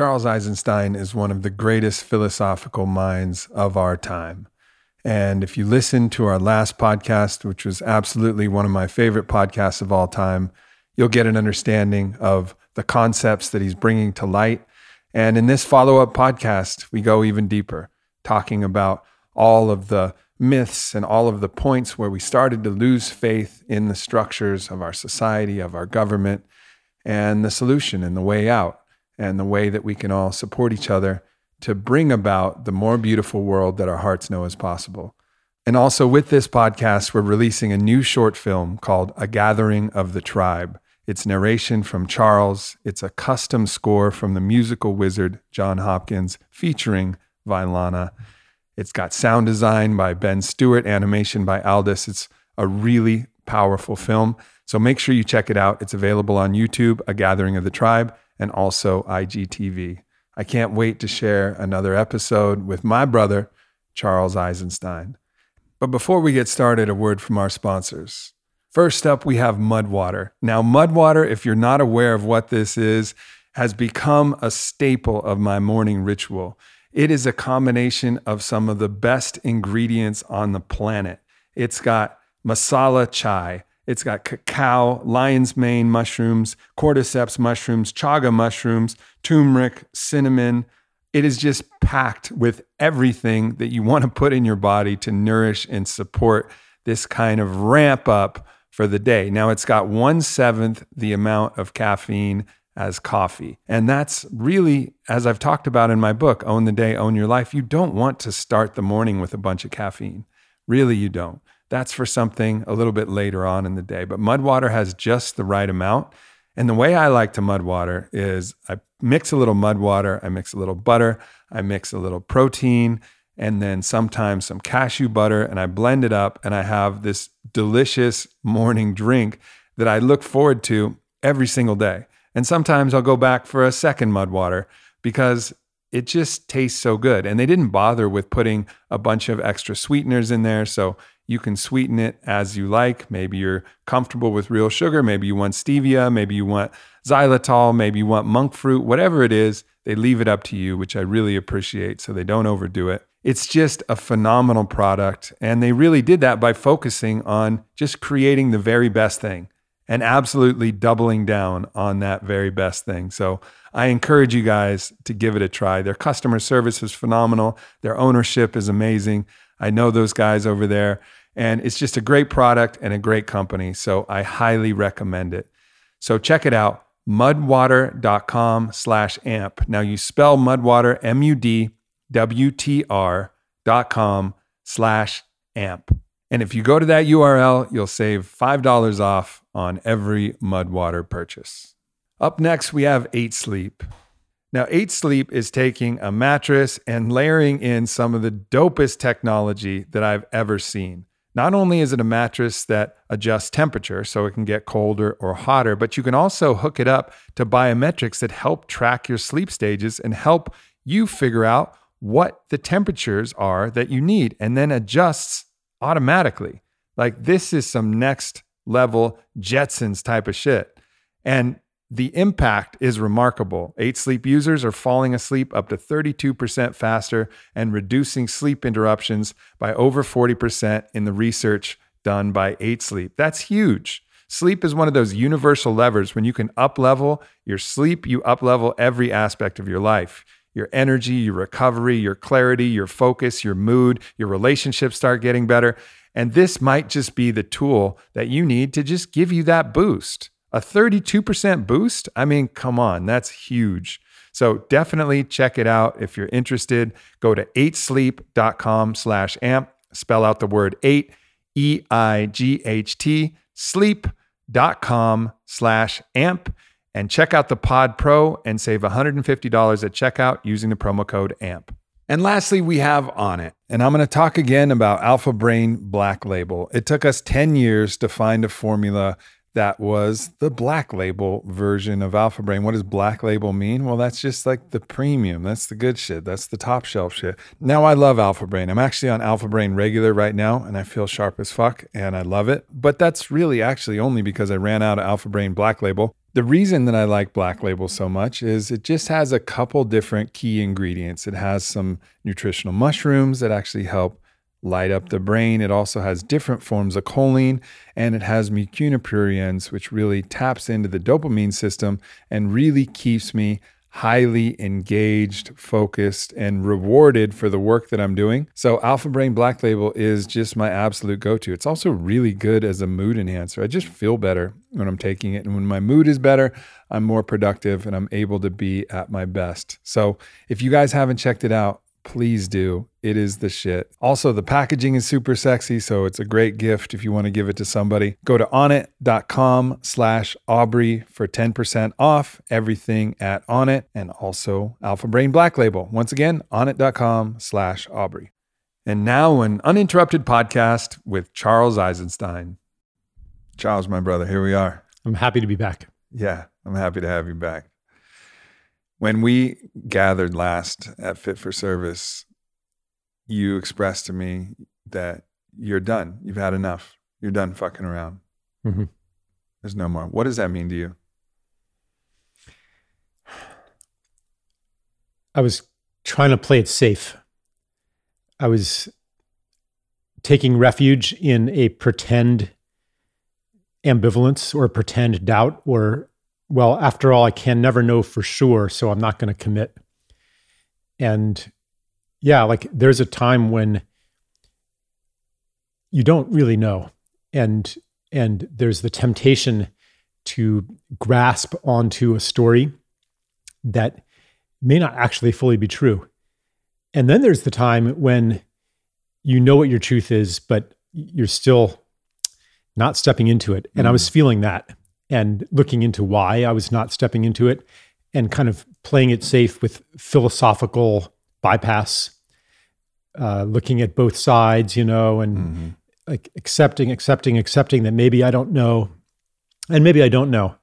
Charles Eisenstein is one of the greatest philosophical minds of our time. And if you listen to our last podcast, which was absolutely one of my favorite podcasts of all time, you'll get an understanding of the concepts that he's bringing to light. And in this follow up podcast, we go even deeper, talking about all of the myths and all of the points where we started to lose faith in the structures of our society, of our government, and the solution and the way out, and the way that we can all support each other to bring about the more beautiful world that our hearts know is possible. And also, with this podcast, we're releasing a new short film called A Gathering of the Tribe. It's narration from Charles. It's a custom score from the musical wizard Jon Hopkins featuring Vylana. It's got sound design by Ben Stewart, animation by Aldis. It's a really powerful film. So make sure you check it out. It's available on YouTube, A Gathering of the Tribe, and also IGTV. I can't wait to share another episode with my brother, Charles Eisenstein. But before we get started, a word from our sponsors. First up, we have Mudwater. Now, Mudwater, if you're not aware of what this is, has become a staple of my morning ritual. It is a combination of some of the best ingredients on the planet. It's got masala chai, it's got cacao, lion's mane mushrooms, cordyceps mushrooms, chaga mushrooms, turmeric, cinnamon. It is just packed with everything that you want to put in your body to nourish and support this kind of ramp up for the day. Now, it's got one seventh the amount of caffeine as coffee. And that's really, as I've talked about in my book, Own the Day, Own Your Life, you don't want to start the morning with a bunch of caffeine. Really, you don't. That's for something a little bit later on in the day. But mud water has just the right amount. And the way I like to mud water is I mix a little mud water, I mix a little butter, I mix a little protein, and then sometimes some cashew butter, and I blend it up, and I have this delicious morning drink that I look forward to every single day. And sometimes I'll go back for a second mud water because it just tastes so good. And they didn't bother with putting a bunch of extra sweeteners in there. So you can sweeten it as you like. Maybe you're comfortable with real sugar. Maybe you want stevia. Maybe you want xylitol. Maybe you want monk fruit. Whatever it is, they leave it up to you, which I really appreciate. So they don't overdo it. It's just a phenomenal product. And they really did that by focusing on just creating the very best thing and absolutely doubling down on that very best thing. So I encourage you guys to give it a try. Their customer service is phenomenal, their ownership is amazing. I know those guys over there. And it's just a great product and a great company. So I highly recommend it. So check it out, mudwater.com slash amp. Now you spell mudwater, M-U-D-W-T-R dot com slash amp. And if you go to that URL, you'll save $5 off on every Mudwater purchase. Up next, we have 8 Sleep. Now, 8 Sleep is taking a mattress and layering in some of the dopest technology that I've ever seen. Not only is it a mattress that adjusts temperature so it can get colder or hotter, but you can also hook it up to biometrics that help track your sleep stages and help you figure out what the temperatures are that you need and then adjusts automatically. Like this is some next level Jetsons type of shit. And the impact is remarkable. Eight sleep users are falling asleep up to 32% faster and reducing sleep interruptions by over 40% in the research done by Eight Sleep. That's huge. Sleep is one of those universal levers. When you can uplevel your sleep, you uplevel every aspect of your life your energy, your recovery, your clarity, your focus, your mood, your relationships start getting better. And this might just be the tool that you need to just give you that boost. A 32% boost? I mean, come on, that's huge. So definitely check it out if you're interested. Go to 8sleep.com slash amp. Spell out the word 8, E-I-G-H-T, sleep.com slash amp. And check out the Pod Pro and save $150 at checkout using the promo code AMP. And lastly, we have Onnit. And I'm going to talk again about Alpha Brain Black Label. It took us 10 years to find a formula that was the black label version of Alpha Brain. What does black label mean? Well, that's just like the premium. That's the good shit. That's the top shelf shit. Now I love Alpha Brain. I'm actually on Alpha Brain regular right now and I feel sharp as fuck and I love it. But that's really actually only because I ran out of Alpha Brain black label. The reason that I like Black Label so much is it just has a couple different key ingredients. It has some nutritional mushrooms that actually help light up the brain. It also has different forms of choline and it has mucuna pruriens, which really taps into the dopamine system and really keeps me highly engaged, focused, and rewarded for the work that I'm doing. So, Alpha Brain Black Label is just my absolute go to. It's also really good as a mood enhancer. I just feel better when I'm taking it. And when my mood is better, I'm more productive and I'm able to be at my best. So, if you guys haven't checked it out, please do. It is the shit. Also, the packaging is super sexy, so it's a great gift if you want to give it to somebody. Go to onnit.com slash Aubrey for 10% off everything at Onnit and also Alpha Brain Black Label. Once again, onnit.com slash Aubrey. And now an uninterrupted podcast with Charles Eisenstein. Charles, my brother, here we are. I'm happy to be back. Yeah, I'm happy to have you back. When we gathered last at Fit for Service, you expressed to me that you're done. You've had enough. You're done fucking around. Mm-hmm. There's no more. What does that mean to you? I was trying to play it safe. I was taking refuge in a pretend ambivalence or pretend doubt or well, after all, I can never know for sure, so I'm not going to commit. And yeah, like there's a time when you don't really know. And and there's the temptation to grasp onto a story that may not actually fully be true. And then there's the time when you know what your truth is, but you're still not stepping into it. And mm. I was feeling that and looking into why I was not stepping into it and kind of playing it safe with philosophical bypass, uh, looking at both sides, you know, and mm-hmm. like accepting, accepting, accepting that maybe I don't know and maybe I don't know.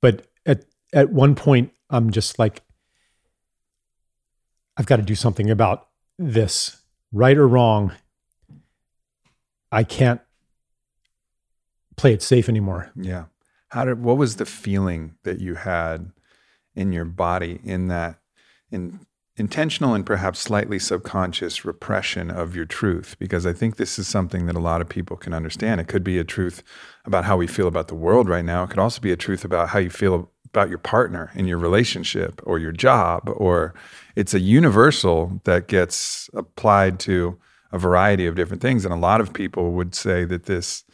But at, at one point, I'm just like, I've got to do something about this, right or wrong. I can't play it safe anymore. Yeah how did what was the feeling that you had in your body in that in intentional and perhaps slightly subconscious repression of your truth? Because i think this is something that a lot of people can understand. It could be a truth about how we feel about the world right now. It could also be a truth about how you feel about your partner in your relationship or your job or it's a universal that gets applied to a variety of different things. And a lot of people would say that this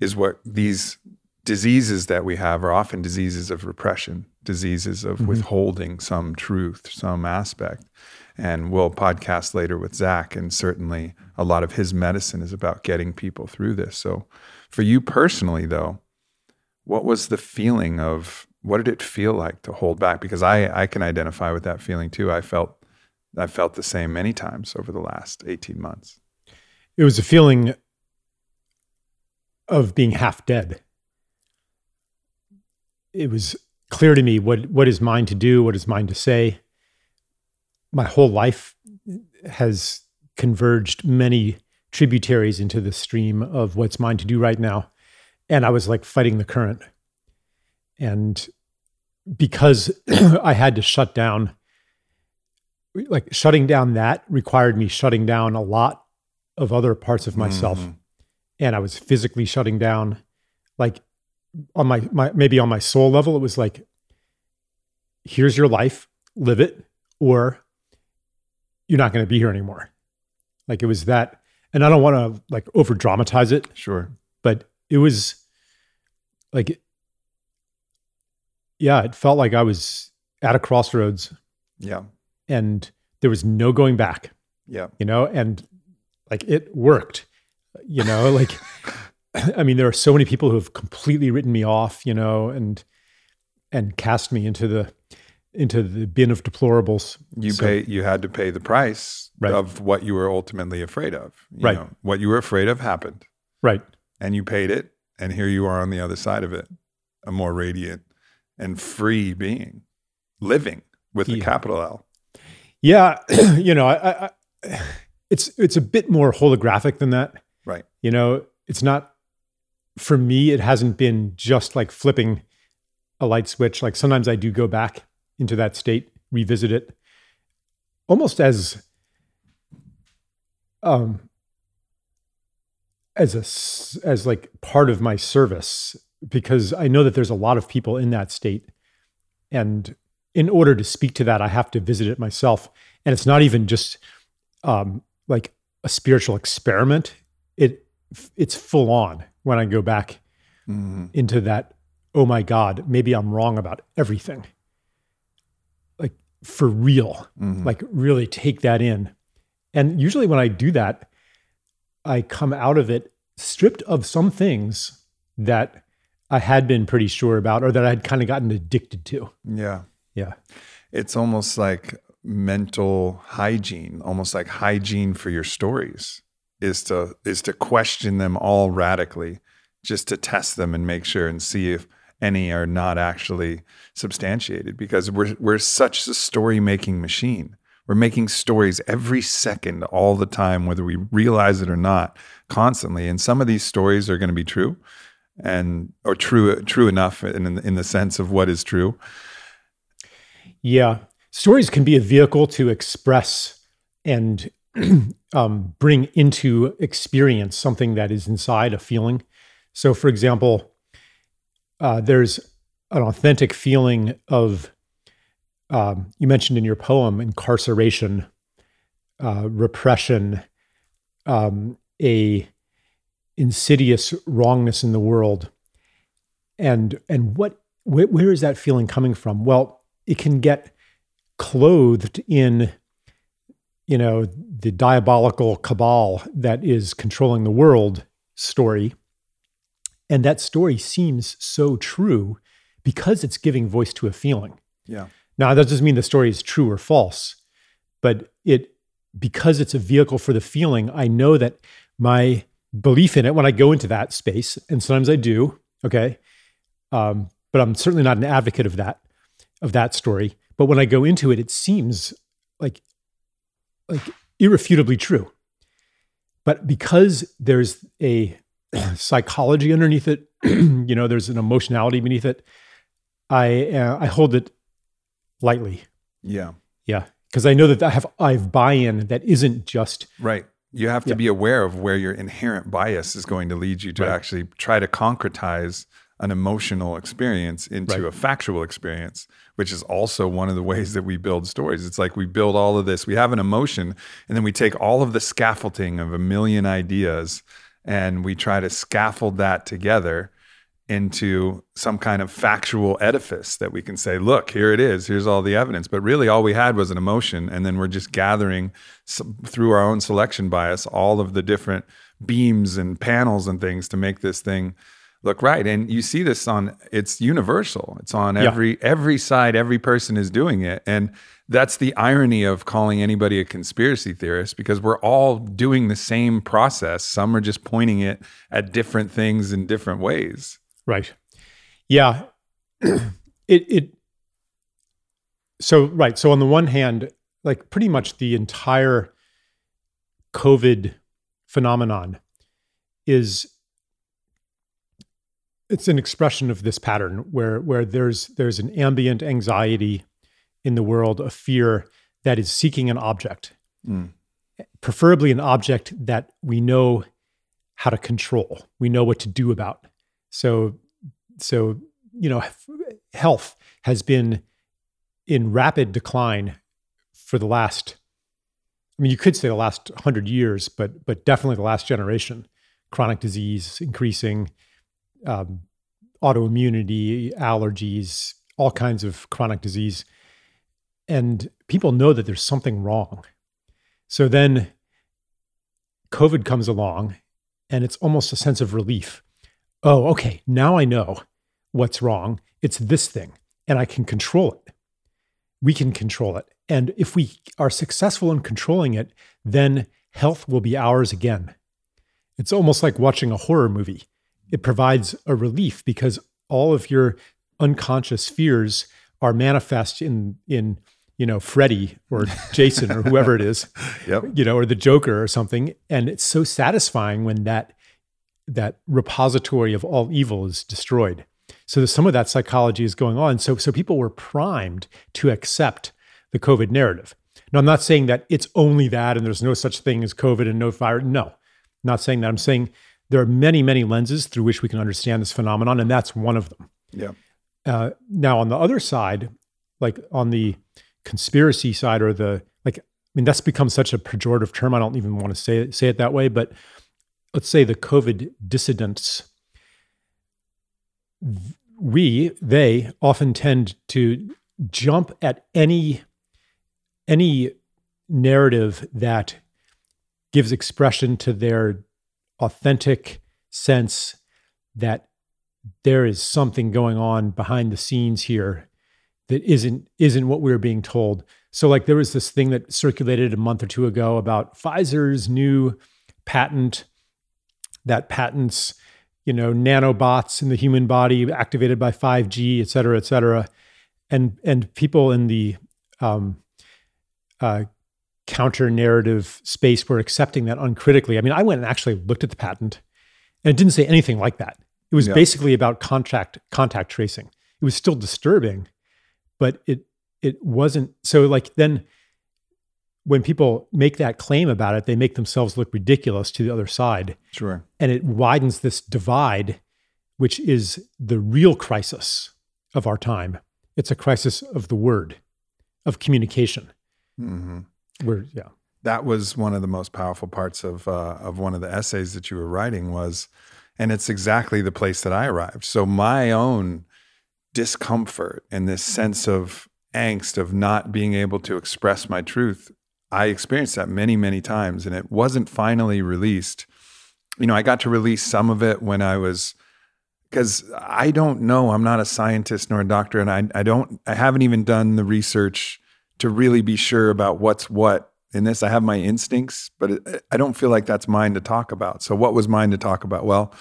is what these diseases that we have are often diseases of repression, diseases of mm-hmm. withholding some truth, some aspect. And we'll podcast later with Zach, and certainly a lot of his medicine is about getting people through this. So, for you personally, though, what was the feeling of what did it feel like to hold back? Because I, I can identify with that feeling too. I felt I felt the same many times over the last 18 months. It was a feeling of being half dead it was clear to me what what is mine to do, what is mine to say. My whole life has converged many tributaries into the stream of what's mine to do right now. And I was like fighting the current. And because I had to shut down, like shutting down that required me shutting down a lot of other parts of myself. Mm-hmm. And I was physically shutting down. Like on my, my maybe on my soul level, it was like, here's your life, live it, or you're not going to be here anymore. Like it was that, and I don't want to like over dramatize it. Sure. But it was like, yeah, it felt like I was at a crossroads. Yeah. And there was no going back. Yeah. You know, and like it worked, you know, like I mean, there are so many people who have completely written me off, you know, and and cast me into the into the bin of deplorables. You so, pay you had to pay the price right. of what you were ultimately afraid of. You right. Know, what you were afraid of happened. Right. And you paid it, and here you are on the other side of it, a more radiant and free being, living with yeah. a capital L. Yeah, you know, I, I, it's it's a bit more holographic than that. Right. You know, it's not for me, it hasn't been just like flipping a light switch. Like sometimes I do go back into that state, revisit it, almost as um as a as like part of my service because I know that there's a lot of people in that state. And in order to speak to that I have to visit it myself. And it's not even just um like a spiritual experiment. It it's full on when I go back mm-hmm. into that oh my god maybe I'm wrong about everything like for real mm-hmm. like really take that in and usually when I do that I come out of it stripped of some things that I had been pretty sure about or that I had kind of gotten addicted to. Yeah. Yeah. It's almost like mental hygiene, almost like hygiene for your stories is to is to question them all radically just to test them and make sure and see if any are not actually substantiated because we're we're such a story making machine we're making stories every second, all the time, whether we realize it or not, constantly. And some of these stories are going to be true, and or true true enough in in the sense of what is true. Yeah, stories can be a vehicle to express and um, bring into experience something that is inside a feeling. So, for example, uh, there's an authentic feeling of um, you mentioned in your poem incarceration, uh, repression, um, a insidious wrongness in the world, and and what wh- where is that feeling coming from? Well, it can get clothed in you know the diabolical cabal that is controlling the world story. And that story seems so true because it's giving voice to a feeling. Yeah. Now, that doesn't mean the story is true or false, but it because it's a vehicle for the feeling, I know that my belief in it when I go into that space, and sometimes I do, okay, um, but I'm certainly not an advocate of that of that story. But when I go into it, it seems like like irrefutably true. But because there's a psychology underneath it, you know, there's an emotionality beneath it. I uh, I hold it lightly. Yeah. Yeah. Because I know that I have I have buy-in that isn't just right. You have to yeah. be aware of where your inherent bias is going to lead you to right. actually try to concretize an emotional experience into right. a factual experience, which is also one of the ways that we build stories. It's like we build all of this. We have an emotion, and then we take all of the scaffolding of a million ideas and we try to scaffold that together into some kind of factual edifice that we can say, look, here it is, here's all the evidence. But really, all we had was an emotion. And then we're just gathering through our own selection bias all of the different beams and panels and things to make this thing look right. And you see this on, it's universal. It's on every yeah. every side, every person is doing it. And that's the irony of calling anybody a conspiracy theorist because we're all doing the same process. Some are just pointing it at different things in different ways. Right. Yeah. it it so right. So on the one hand, like pretty much the entire COVID phenomenon is it's an expression of this pattern where where there's there's an ambient anxiety in the world, a fear that is seeking an object, mm. preferably an object that we know how to control, we know what to do about. So, so you know, health has been in rapid decline for the last. I mean, you could say the last hundred years, but but definitely the last generation. Chronic disease increasing, um, autoimmunity, allergies, all kinds of chronic disease, and people know that there's something wrong. So then, COVID comes along, and it's almost a sense of relief oh, okay, now I know what's wrong. It's this thing, and I can control it. We can control it. And if we are successful in controlling it, then health will be ours again. It's almost like watching a horror movie. It provides a relief because all of your unconscious fears are manifest in in you know Freddy or Jason or whoever it is, yep. you know, or the Joker or something, and it's so satisfying when that that repository of all evil is destroyed. So some of that psychology is going on. So so people were primed to accept the COVID narrative. Now I'm not saying that it's only that and there's no such thing as COVID and no virus. No, I'm not saying that. I'm saying there are many many lenses through which we can understand this phenomenon, and that's one of them. Yeah. Uh, now on the other side, like on the conspiracy side or the like, I mean that's become such a pejorative term. I don't even want to say it, say it that way, but let's say the COVID dissidents we they often tend to jump at any any narrative that gives expression to their authentic sense that there is something going on behind the scenes here that isn't isn't what we were being told. So like there was this thing that circulated a month or two ago about Pfizer's new patent that patents you know, nanobots in the human body activated by 5G, et cetera, et cetera. And, and people in the um, uh, counter narrative space were accepting that uncritically. I mean, I went and actually looked at the patent and it didn't say anything like that. It was yeah. basically about contract contact tracing. It was still disturbing, but it it wasn't so like then when people make that claim about it, they make themselves look ridiculous to the other side. Sure. And it widens this divide, which is the real crisis of our time. It's a crisis of the word, of communication. Mm-hmm. Where, yeah. That was one of the most powerful parts of uh, of one of the essays that you were writing was, and it's exactly the place that I arrived. So my own discomfort and this sense of angst of not being able to express my truth I experienced that many, many times, and it wasn't finally released. You know, I got to release some of it when I was because I don't know. I'm not a scientist nor a doctor, and I, I don't. I haven't even done the research to really be sure about what's what in this. I have my instincts, but it, I don't feel like that's mine to talk about. So, what was mine to talk about? Well,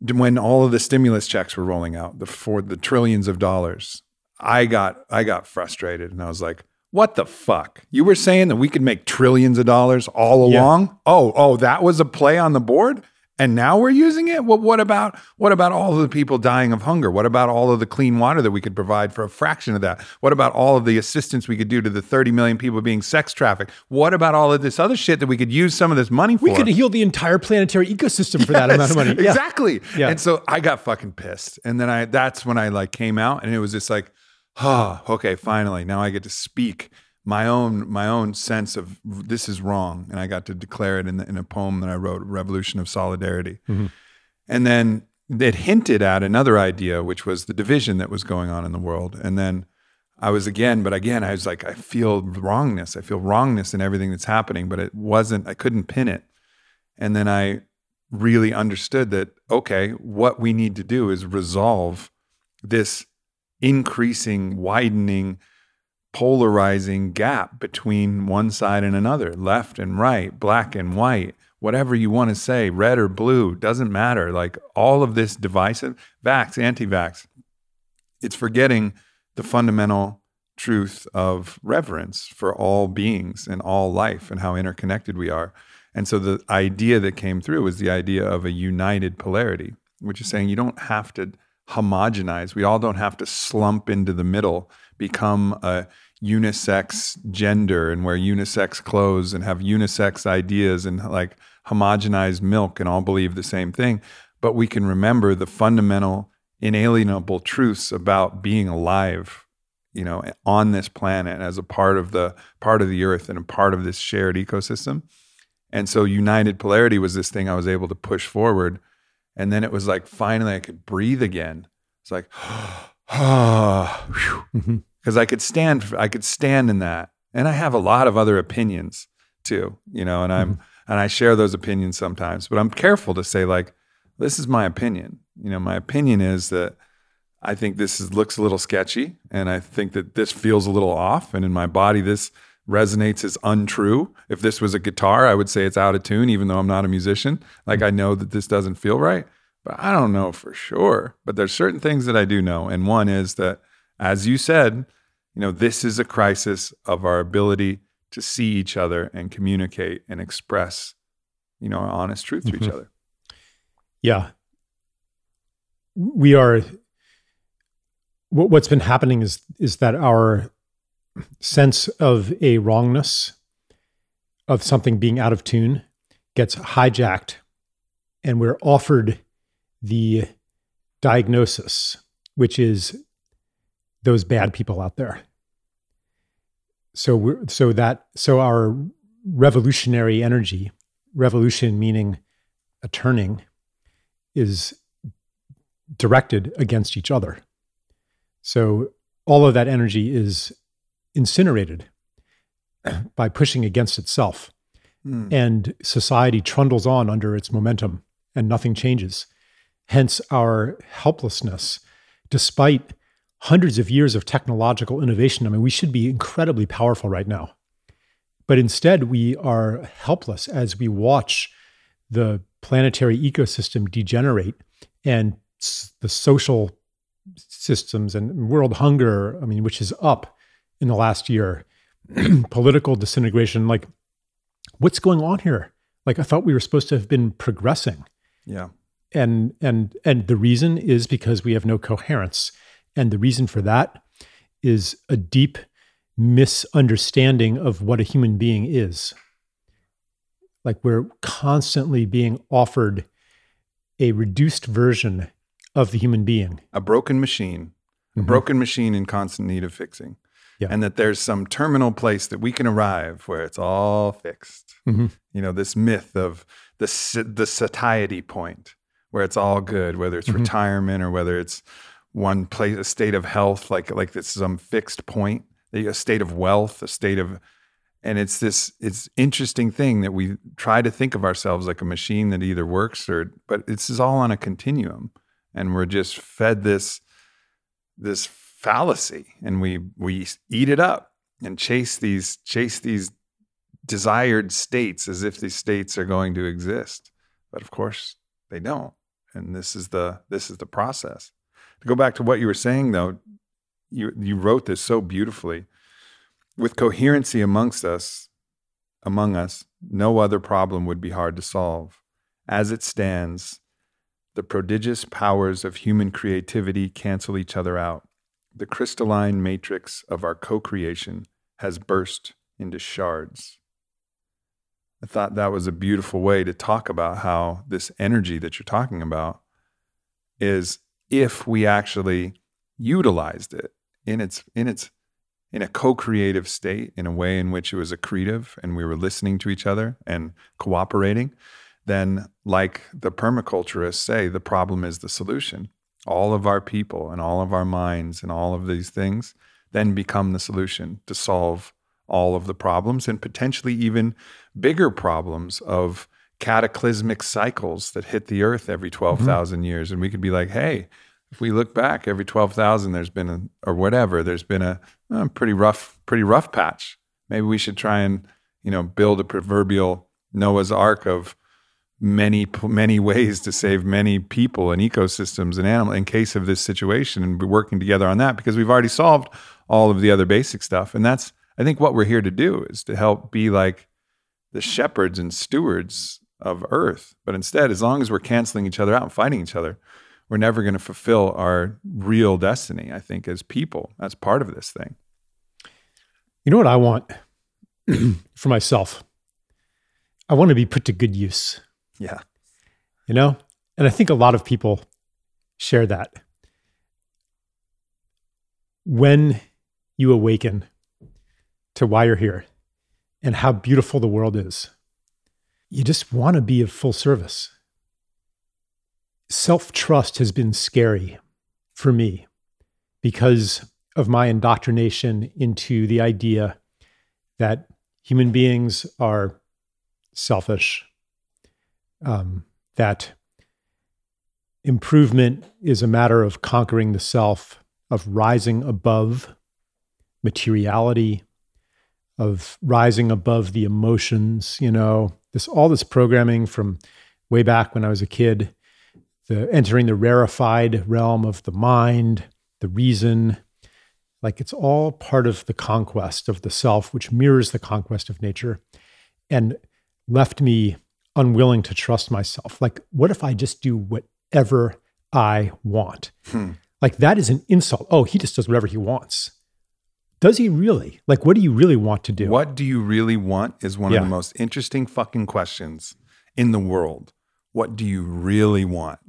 when all of the stimulus checks were rolling out, the for the trillions of dollars, I got I got frustrated, and I was like, what the fuck? You were saying that we could make trillions of dollars all along? Yeah. Oh, oh, that was a play on the board? And now we're using it? Well, what about what about all of the people dying of hunger? What about all of the clean water that we could provide for a fraction of that? What about all of the assistance we could do to the 30 million people being sex trafficked? What about all of this other shit that we could use some of this money for? We could heal the entire planetary ecosystem for yes, that amount of money. Yeah. Exactly. Yeah. And so I got fucking pissed. And then I that's when I like came out and it was just like oh, okay, finally, now I get to speak my own my own sense of this is wrong, and I got to declare it in, the, in a poem that I wrote, "Revolution of Solidarity," mm-hmm. and then it hinted at another idea, which was the division that was going on in the world, and then. I was again, but again, I was like, I feel wrongness. I feel wrongness in everything that's happening, but it wasn't, I couldn't pin it. And then I really understood that, okay, what we need to do is resolve this increasing, widening, polarizing gap between one side and another, left and right, black and white, whatever you want to say, red or blue, doesn't matter. Like all of this divisive, vax, anti vax, it's forgetting the fundamental truth of reverence for all beings and all life and how interconnected we are. And so the idea that came through was the idea of a united polarity, which is saying you don't have to homogenize. We all don't have to slump into the middle, become a unisex gender and wear unisex clothes and have unisex ideas and like homogenized milk and all believe the same thing. But we can remember the fundamental, inalienable truths about being alive, you know, on this planet as a part of the part of the earth and a part of this shared ecosystem. And so united polarity was this thing I was able to push forward and then it was like finally I could breathe again. It's like, ah, because I could stand, I could stand in that. And I have a lot of other opinions too, you know, and I'm, mm-hmm. and I share those opinions sometimes, but I'm careful to say like, this is my opinion. You know, my opinion is that I think this is, looks a little sketchy, and I think that this feels a little off, and in my body this resonates as untrue. If this was a guitar, I would say it's out of tune, even though I'm not a musician. Like I know that this doesn't feel right, but I don't know for sure. But there's certain things that I do know. And one is that, as you said, you know, this is a crisis of our ability to see each other and communicate and express, you know, honest truth to mm-hmm. each other. Yeah. We are what, what's been happening is is that our sense of a wrongness of something being out of tune gets hijacked and we're offered the diagnosis which is those bad people out there so we're so that so our revolutionary energy revolution meaning a turning is directed against each other so all of that energy is incinerated by pushing against itself. Mm. And society trundles on under its momentum and nothing changes. Hence our helplessness, despite hundreds of years of technological innovation. I mean, we should be incredibly powerful right now. But instead, we are helpless as we watch the planetary ecosystem degenerate and the social systems and world hunger, I mean, which is up in the last year, political disintegration. Like, what's going on here? Like, I thought we were supposed to have been progressing. Yeah. And and and the reason is because we have no coherence. And the reason for that is a deep misunderstanding of what a human being is. Like we're constantly being offered a reduced version of the human being. A broken machine, mm-hmm. a broken machine in constant need of fixing. Yeah. And that there's some terminal place that we can arrive where it's all fixed. Mm-hmm. You know, this myth of the, the satiety point where it's all good, whether it's mm-hmm. retirement or whether it's one place, a state of health, like, like this some fixed point, a state of wealth, a state of, and it's this it's interesting thing that we try to think of ourselves like a machine that either works or but this is all on a continuum. And we're just fed this this fallacy and we we eat it up and chase these chase these desired states as if these states are going to exist. But of course they don't. And this is the this is the process to go back to what you were saying though you you wrote this so beautifully with coherency amongst us among us no other problem would be hard to solve as it stands the prodigious powers of human creativity cancel each other out. The crystalline matrix of our co creation has burst into shards. I thought that was a beautiful way to talk about how this energy that you're talking about is if we actually utilized it in its in its in a co-creative state in a way in which it was accretive and we were listening to each other and cooperating then, like the permaculturists say, the problem is the solution. All of our people and all of our minds and all of these things then become the solution to solve all of the problems and potentially even bigger problems of cataclysmic cycles that hit the earth every 12,000 mm-hmm. years. And we could be like, hey, if we look back every 12,000, there's been a, or whatever, there's been a, a pretty rough, pretty rough patch. Maybe we should try and, you know, build a proverbial Noah's Ark of many many ways to save many people and ecosystems and animals in case of this situation and be working together on that because we've already solved all of the other basic stuff and that's i think what we're here to do is to help be like the shepherds and stewards of earth but instead as long as we're canceling each other out and fighting each other we're never going to fulfill our real destiny i think as people that's part of this thing you know what i want for myself i want to be put to good use yeah. You know? And I think a lot of people share that. When you awaken to why you're here and how beautiful the world is, you just want to be of full service. Self trust has been scary for me because of my indoctrination into the idea that human beings are selfish, um, that improvement is a matter of conquering the self, of rising above materiality, of rising above the emotions, you know, this all this programming from way back when I was a kid, the entering the rarefied realm of the mind, the reason, like it's all part of the conquest of the self, which mirrors the conquest of nature, and left me unwilling to trust myself. Like, what if I just do whatever I want? Hmm. Like that is an insult. Oh, he just does whatever he wants. Does he really? Like, what do you really want to do? What do you really want is one Yeah. of the most interesting fucking questions in the world. What do you really want?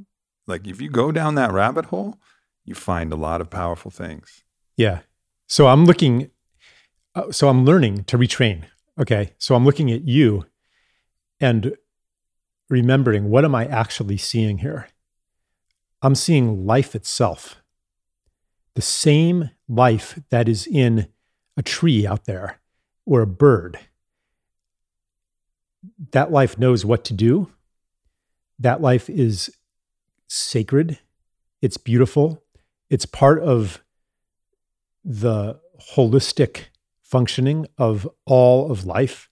Like, if you go down that rabbit hole, you find a lot of powerful things. Yeah. So I'm looking, uh, so I'm learning to retrain. Okay. So I'm looking at you and remembering what am I actually seeing here? I'm seeing life itself. The same life that is in a tree out there or a bird. That life knows what to do. That life is sacred. It's beautiful. It's part of the holistic functioning of all of life.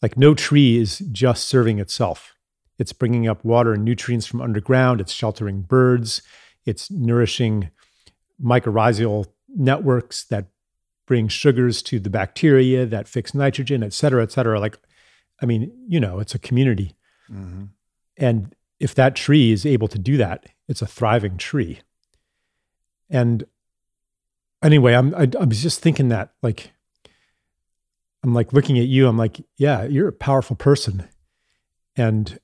Like no tree is just serving itself. It's bringing up water and nutrients from underground. It's sheltering birds. It's nourishing mycorrhizal networks that bring sugars to the bacteria that fix nitrogen, et cetera, et cetera. Like, I mean, you know, it's a community. Mm-hmm. And if that tree is able to do that, it's a thriving tree. And anyway, I'm I, I was just thinking that like I'm like looking at you. I'm like, yeah, you're a powerful person, and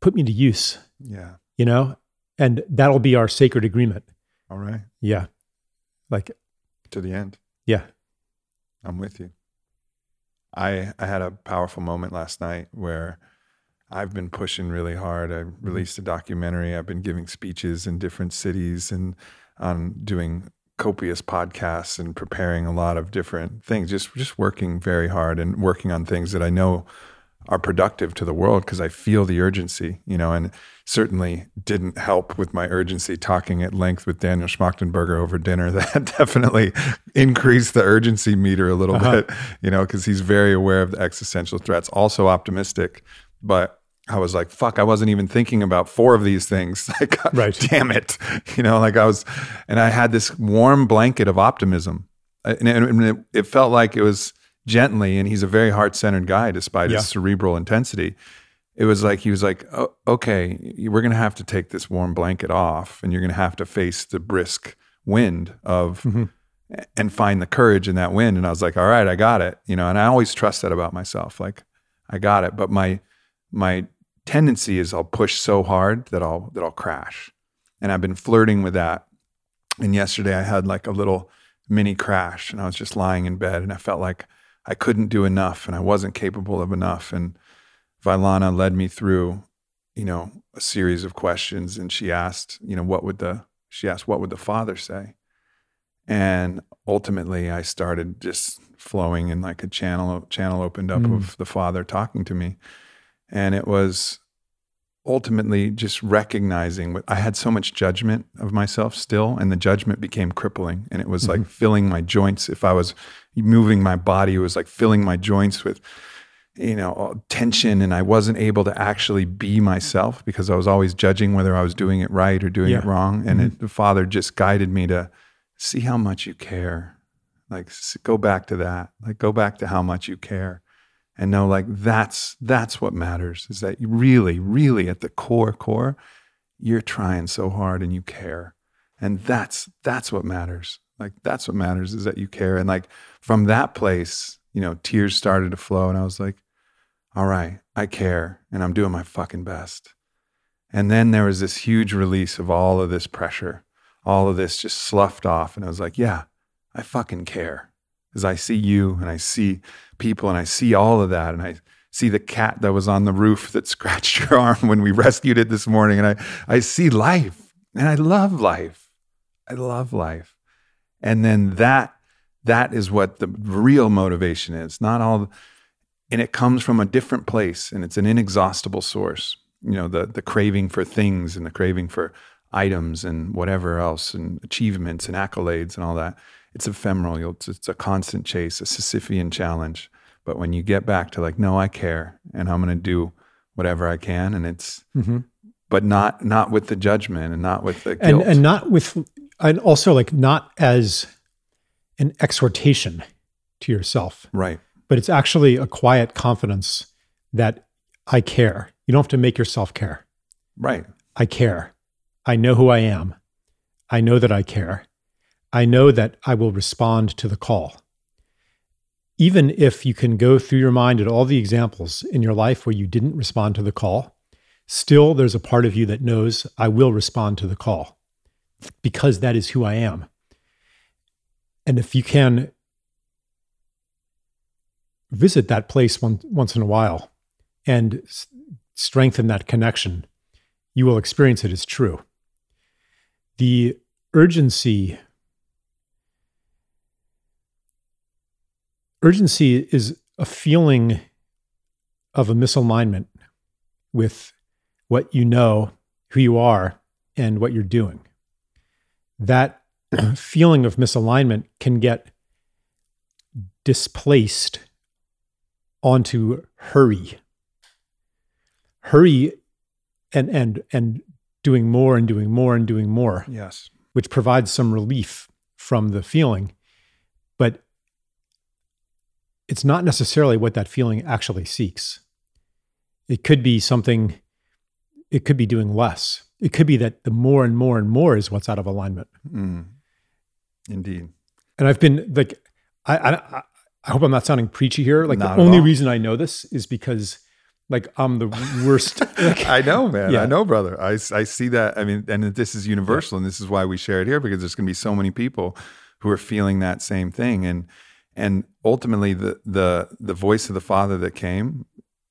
put me to use. Yeah. You know, and that'll be our sacred agreement. All right. Yeah, like To the end. yeah, I'm with you. I I had a powerful moment last night where I've been pushing really hard. I mm-hmm. released a documentary. I've been giving speeches in different cities and on doing copious podcasts and preparing a lot of different things. Just just working very hard and working on things that I know are productive to the world because I feel the urgency, you know, and certainly didn't help with my urgency talking at length with Daniel Schmachtenberger over dinner. That definitely increased the urgency meter a little Uh-huh. bit, you know, because he's very aware of the existential threats, also optimistic. But I was like, fuck, I wasn't even thinking about four of these things. Like, Right. damn it. You know, like I was, and I had this warm blanket of optimism. And it, and it, it felt like it was gently, and he's a very heart centered guy despite Yeah. his cerebral intensity. It was like, he was like, oh, okay, we're going to have to take this warm blanket off and you're going to have to face the brisk wind of, Mhm. and find the courage in that wind. And I was like, all right, I got it. You know, and I always trust that about myself. Like, I got it. But my, my tendency is I'll push so hard that I'll, that I'll crash. And I've been flirting with that. And yesterday I had like a little mini crash and I was just lying in bed and I felt like I couldn't do enough and I wasn't capable of enough. And Vylana led me through, you know, a series of questions and she asked, you know, what would the, she asked, what would the father say? And ultimately I started just flowing and like a channel, channel opened up Mm. of the father talking to me. And it was ultimately just recognizing what I had so much judgment of myself still, and the judgment became crippling. And it was like filling my joints. If I was moving my body, it was like filling my joints with, you know, tension. And I wasn't able to actually be myself because I was always judging whether I was doing it right or doing it wrong. And mm-hmm. it, the Father just guided me to see how much you care. Like, go back to that. Like, go back to how much you care and know like that's that's what matters is that you really really at the core core you're trying so hard and you care and that's that's what matters like that's what matters is that you care and like from that place you know tears started to flow and i was like all right i care and i'm doing my fucking best and then there was this huge release of all of this pressure all of this just sloughed off and i was like yeah i fucking care as i see you and i see people and I see all of that and I see the cat that was on the roof that scratched your arm when we rescued it this morning and I I see life and I love life. I love life. And then that that is what the real motivation is. Not all and it comes from a different place and it's an inexhaustible source. You know, the the craving for things and the craving for items and whatever else and achievements and accolades and all that it's ephemeral. It's, it's a constant chase, a Sisyphean challenge. But when you get back to like, no, I care, and I'm going to do whatever I can, and it's, Mhm. but not not with the judgment and not with the and and not with and also like not as an exhortation to yourself. Right, but it's actually a quiet confidence that i care. You don't have to make yourself care. Right, i care. I know who i am. I know that I care. I know that I will respond to the call. Even if you can go through your mind at all the examples in your life where you didn't respond to the call, still there's a part of you that knows I will respond to the call because that is who I am. And if you can visit that place one, once in a while and s- strengthen that connection, you will experience it as true. The urgency urgency is a feeling of a misalignment with what you know, who you are, and what you're doing. That feeling of misalignment can get displaced onto hurry. Hurry and and and doing more and doing more and doing more, Yes. which provides some relief from the feeling. But it's not necessarily what that feeling actually seeks. It could be something, it could be doing less. It could be that the more and more and more is what's out of alignment. Mm. Indeed. And I've been like, I, I, I hope I'm not sounding preachy here. Like Not the only all. reason I know this is because like I'm the worst. like, I know, man. Yeah. I know, brother. I, I see that. I mean, and this is universal, and this is why we share it here because there's going to be so many people who are feeling that same thing, and and ultimately the the the voice of the Father that came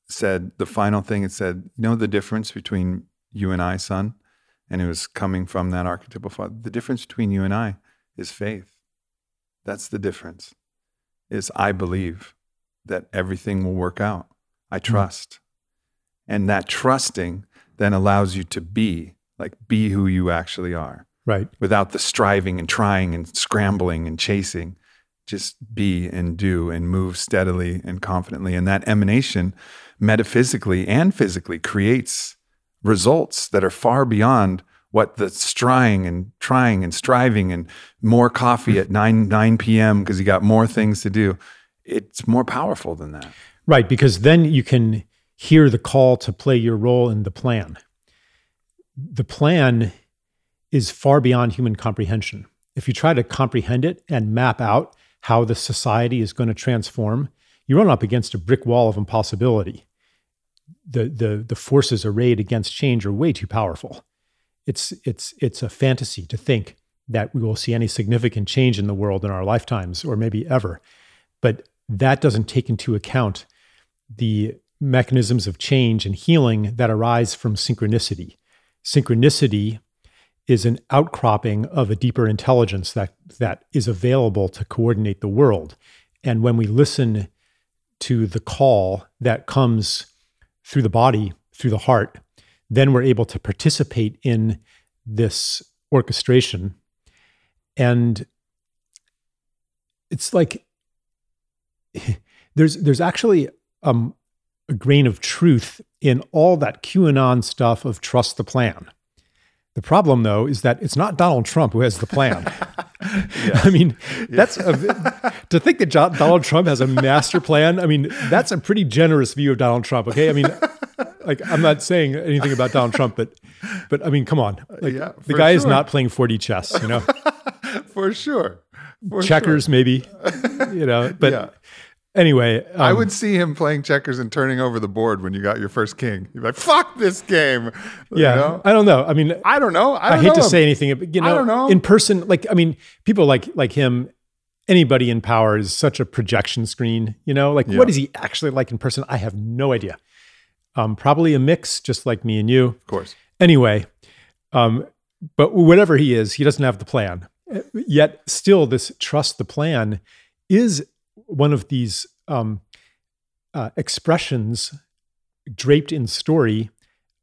said the final thing. It said, "You know the difference between you and I, son," and it was coming from that archetypal father. The difference between you and I is faith. That's the difference. Is I believe that everything will work out. I hmm. trust. And that trusting then allows you to be, like, be who you actually are right. without the striving and trying and scrambling and chasing. Just be and do and move steadily and confidently. And that emanation, metaphysically and physically, creates results that are far beyond what the striving and trying and striving and more coffee at 9 9 p.m. because you got more things to do. It's more powerful than that. Right. Because then you can hear the call to play your role in the plan. The plan is far beyond human comprehension. If you try to comprehend it and map out how the society is going to transform, you run up against a brick wall of impossibility. The, the, the forces arrayed against change are way too powerful. It's, it's, it's a fantasy to think that we will see any significant change in the world in our lifetimes or maybe ever. But that doesn't take into account the mechanisms of change and healing that arise from synchronicity. Synchronicity is an outcropping of a deeper intelligence that that is available to coordinate the world. And when we listen to the call that comes through the body, through the heart, then we're able to participate in this orchestration. And it's like there's there's actually um, a grain of truth in all that QAnon stuff of trust the plan. The problem, though, is that it's not Donald Trump who has the plan. I mean, that's a, to think that Donald Trump has a master plan. I mean, that's a pretty generous view of Donald Trump. Okay, I mean, like I'm not saying anything about Donald Trump, but but I mean, come on, like Yeah, the guy is not playing 4D chess, you know, For sure. For checkers maybe, you know. But Yeah. anyway, I um, would see him playing checkers and turning over the board when you got your first king. You'd be like, "Fuck this game." You yeah, know? I don't know. I mean, I don't know. I, I, don't hate know to him. say anything, but you I don't know. in person, like I mean, people like like him, anybody in power is such a projection screen. You know, like Yeah. what is he actually like in person? I have no idea. Um, probably a mix, just like me and you. Of course. Anyway, um, but whatever he is, he doesn't have the plan. Yet, still, this trust the plan is one of these um, uh, expressions draped in story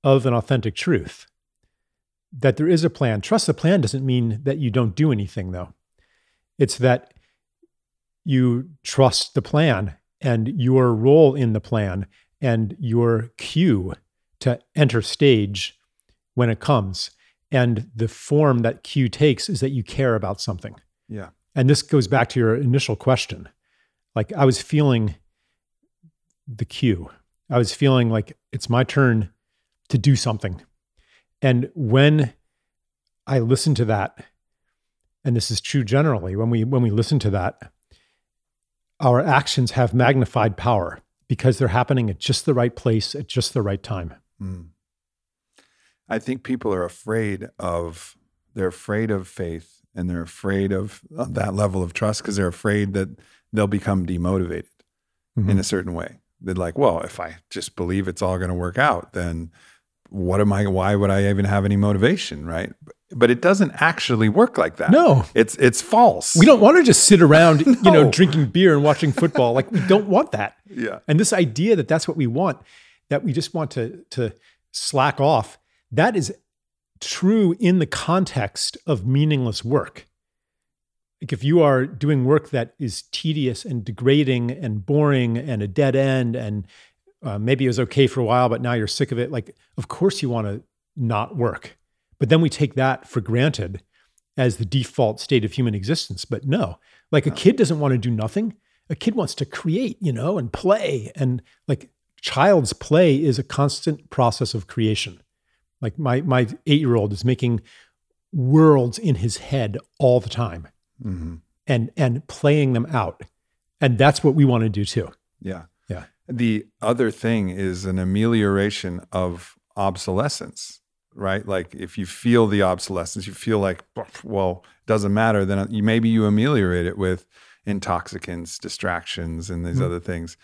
of an authentic truth. That there is a plan. Trust the plan doesn't mean that you don't do anything, though. It's that you trust the plan and your role in the plan and your cue to enter stage when it comes. And the form that cue takes is that you care about something. Yeah. And this goes back to your initial question. Like I was feeling the cue. I was feeling like it's my turn to do something. And when I listen to that and this is true generally when we when we listen to that our actions have magnified power because they're happening at just the right place at just the right time Mm. I think people are afraid of they're afraid of faith and they're afraid of uh, that level of trust because they're afraid that they'll become demotivated in Mhm. a certain way. They're like, well, if I just believe it's all going to work out, then what am I? Why would I even have any motivation, right? But it doesn't actually work like that. no it's it's false. we don't want to just sit around you know drinking beer and watching football like we don't want that Yeah, And this idea that that's what we want, that we just want to to slack off, that is true in the context of meaningless work. Like if you are doing work that is tedious and degrading and boring and a dead end, and uh, maybe it was okay for a while, but now you're sick of it. Like, of course you want to not work, but then we take that for granted as the default state of human existence. But no, like a kid doesn't want to do nothing a kid wants to create, you know, and play. And like child's play is a constant process of creation. Like my my eight year old is making worlds in his head all the time hmm and and playing them out. And that's what we want to do too. yeah, Yeah. The other thing is an amelioration of obsolescence, right? Like if you feel the obsolescence, you feel like, well, it doesn't matter. Then you, maybe you ameliorate it with intoxicants, distractions, and these Mhm. other things.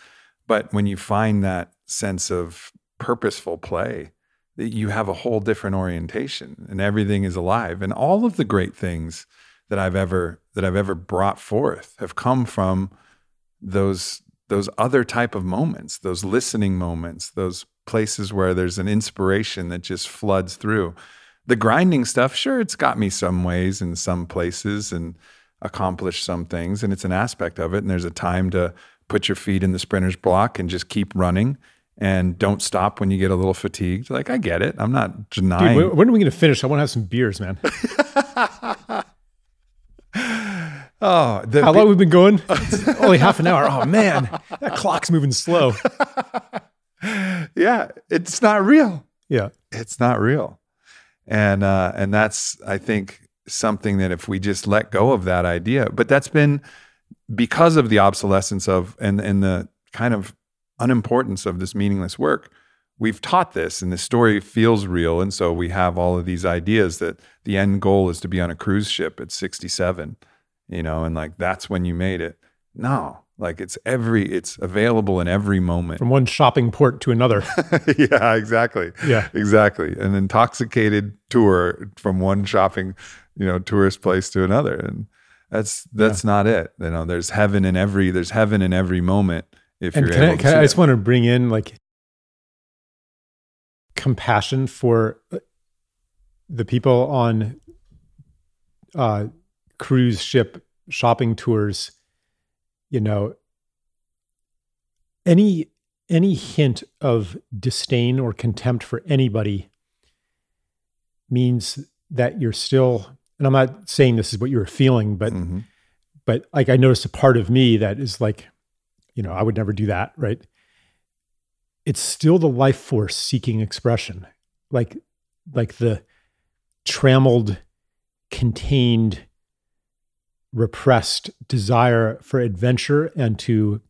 But when you find that sense of purposeful play, that you have a whole different orientation and everything is alive. And all of the great things that I've ever that I've ever brought forth have come from those those other type of moments, those listening moments, those places where there's an inspiration that just floods through. The grinding stuff, sure, it's got me some ways in some places and accomplished some things, and it's an aspect of it. And there's a time to put your feet in the sprinter's block and just keep running and don't stop when you get a little fatigued. Like, I get it. I'm not denying. when, when are we going to finish? I want to have some beers, man. oh, the, How long we've been going? Only half an hour. Oh man, that clock's moving slow. yeah, it's not real. Yeah. it's not real and uh and that's i think something that if we just let go of that idea but that's been because of the obsolescence of and and the kind of unimportance of this meaningless work we've taught this and the story feels real and so we have all of these ideas that the end goal is to be on a cruise ship at 67 you know and like that's when you made it no like it's every it's available in every moment From one shopping port to another. yeah exactly Yeah. exactly an intoxicated tour from one shopping you know tourist place to another and that's that's not it you know there's heaven in every there's heaven in every moment if And you're can, able I, to can I, I it. just want to bring in like compassion for uh, the people on uh, cruise ship shopping tours. You know, any any hint of disdain or contempt for anybody means that you're still. And I'm not saying this is what you're feeling, but Mhm. but like I noticed a part of me that is like, you know, I would never do that, right? It's still the life force seeking expression, like like the trammeled, contained, repressed desire for adventure and to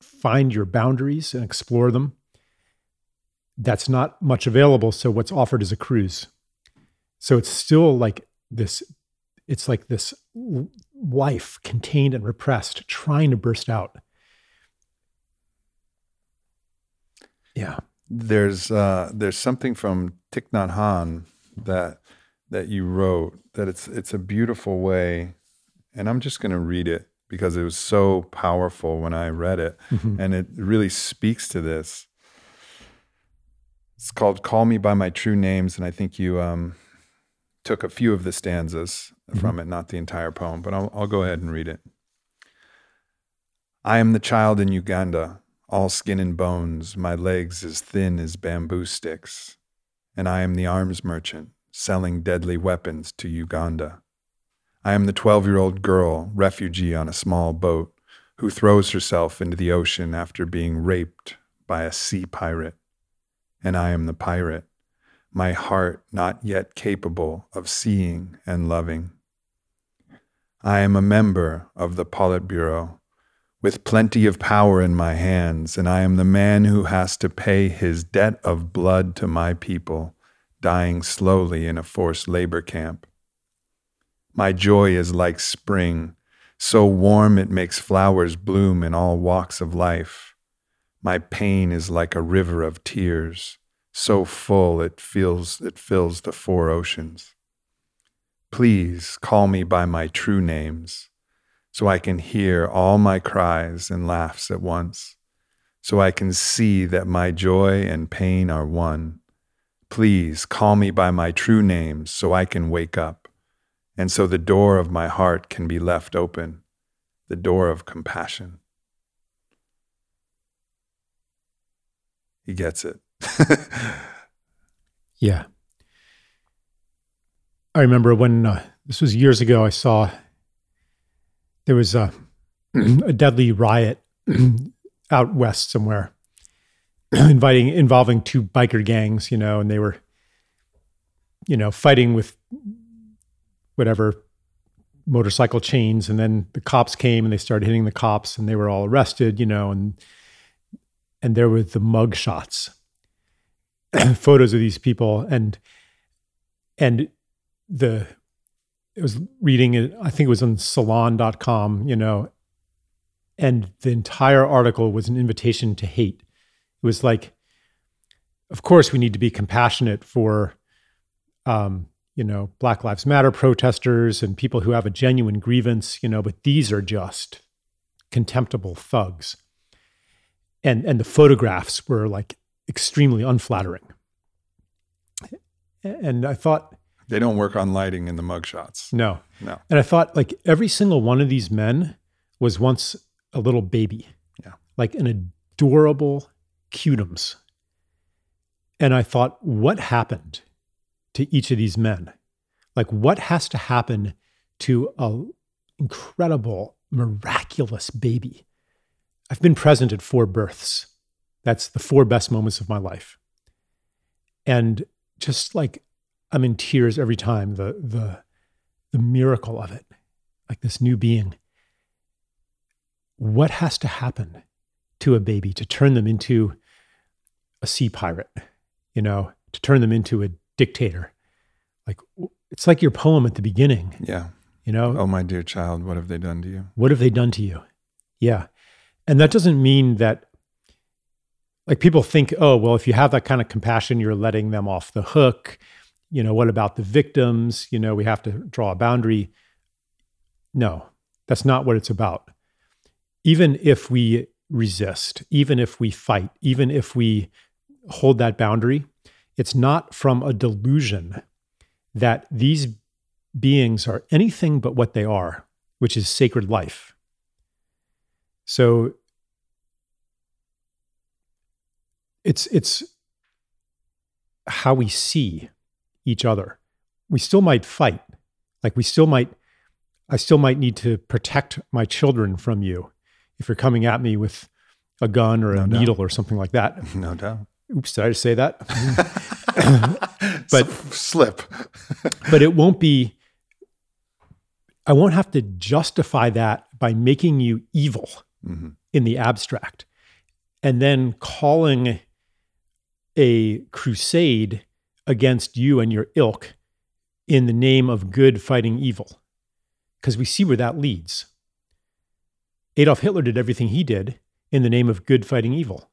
find your boundaries and explore them. That's not much available. So what's offered is a cruise. So it's still like this it's like this life contained and repressed trying to burst out yeah there's uh there's something from Thich Nhat Hanh that that you wrote that it's it's a beautiful way and I'm just going to read it because it was so powerful when I read it Mhm. and it really speaks to this. It's called "Call Me by My True Names," and I think you um, took a few of the stanzas from it, not the entire poem, but I'll, I'll go ahead and read it. I am the child in Uganda, all skin and bones, my legs as thin as bamboo sticks, and I am the arms merchant selling deadly weapons to Uganda. I am the 12 year old girl, refugee on a small boat, who throws herself into the ocean after being raped by a sea pirate. And I am the pirate, my heart not yet capable of seeing and loving. I am a member of the Politburo, with plenty of power in my hands, and I am the man who has to pay his debt of blood to my people, dying slowly in a forced labor camp. My joy is like spring, so warm it makes flowers bloom in all walks of life. My pain is like a river of tears, so full it feels it fills the four oceans. Please call me by my true names, so I can hear all my cries and laughs at once, so I can see that my joy and pain are one. Please call me by my true names, so I can wake up, and so the door of my heart can be left open, the door of compassion. He gets it. Yeah. I remember when uh, this was years ago, I saw there was a, a deadly riot out west somewhere inviting involving two biker gangs, you know, and they were you know, fighting with whatever motorcycle chains and then the cops came and they started hitting the cops and they were all arrested, you know, and and there were the mug shots photos of these people. And and the it was reading it i think it was on salon.com you know and the entire article was an invitation to hate. It was like of course we need to be compassionate for um, you know black lives matter protesters and people who have a genuine grievance you know but these are just contemptible thugs and and the photographs were like extremely unflattering. And I thought they don't work on lighting in the mugshots. No. No. And I thought like every single one of these men was once a little baby. Yeah. Like an adorable cutums. And I thought, what happened to each of these men? Like what has to happen to a incredible, miraculous baby? I've been present at four births. That's the four best moments of my life. And just like I'm in tears every time the the the miracle of it, like this new being. What has to happen to a baby to turn them into a sea pirate, you know, to turn them into a dictator? Like it's like your poem at the beginning. Yeah. You know, oh my dear child, what have they done to you? What have they done to you? Yeah. And that doesn't mean that like people think, oh, well, if you have that kind of compassion, you're letting them off the hook. You know, what about the victims? You know, we have to draw a boundary. No, that's not what it's about. Even if we resist, even if we fight, even if we hold that boundary, it's not from a delusion that these beings are anything but what they are, which is sacred life. So it's it's how we see each other. We still might fight. Like we still might I still might need to protect my children from you if you're coming at me with a gun or a no needle or something like that. No doubt. Oops, did I just say that? but slip. but it won't be I won't have to justify that by making you evil mm-hmm. in the abstract and then calling a crusade against you and your ilk in the name of good fighting evil. Because we see where that leads. Adolf Hitler did everything he did in the name of good fighting evil.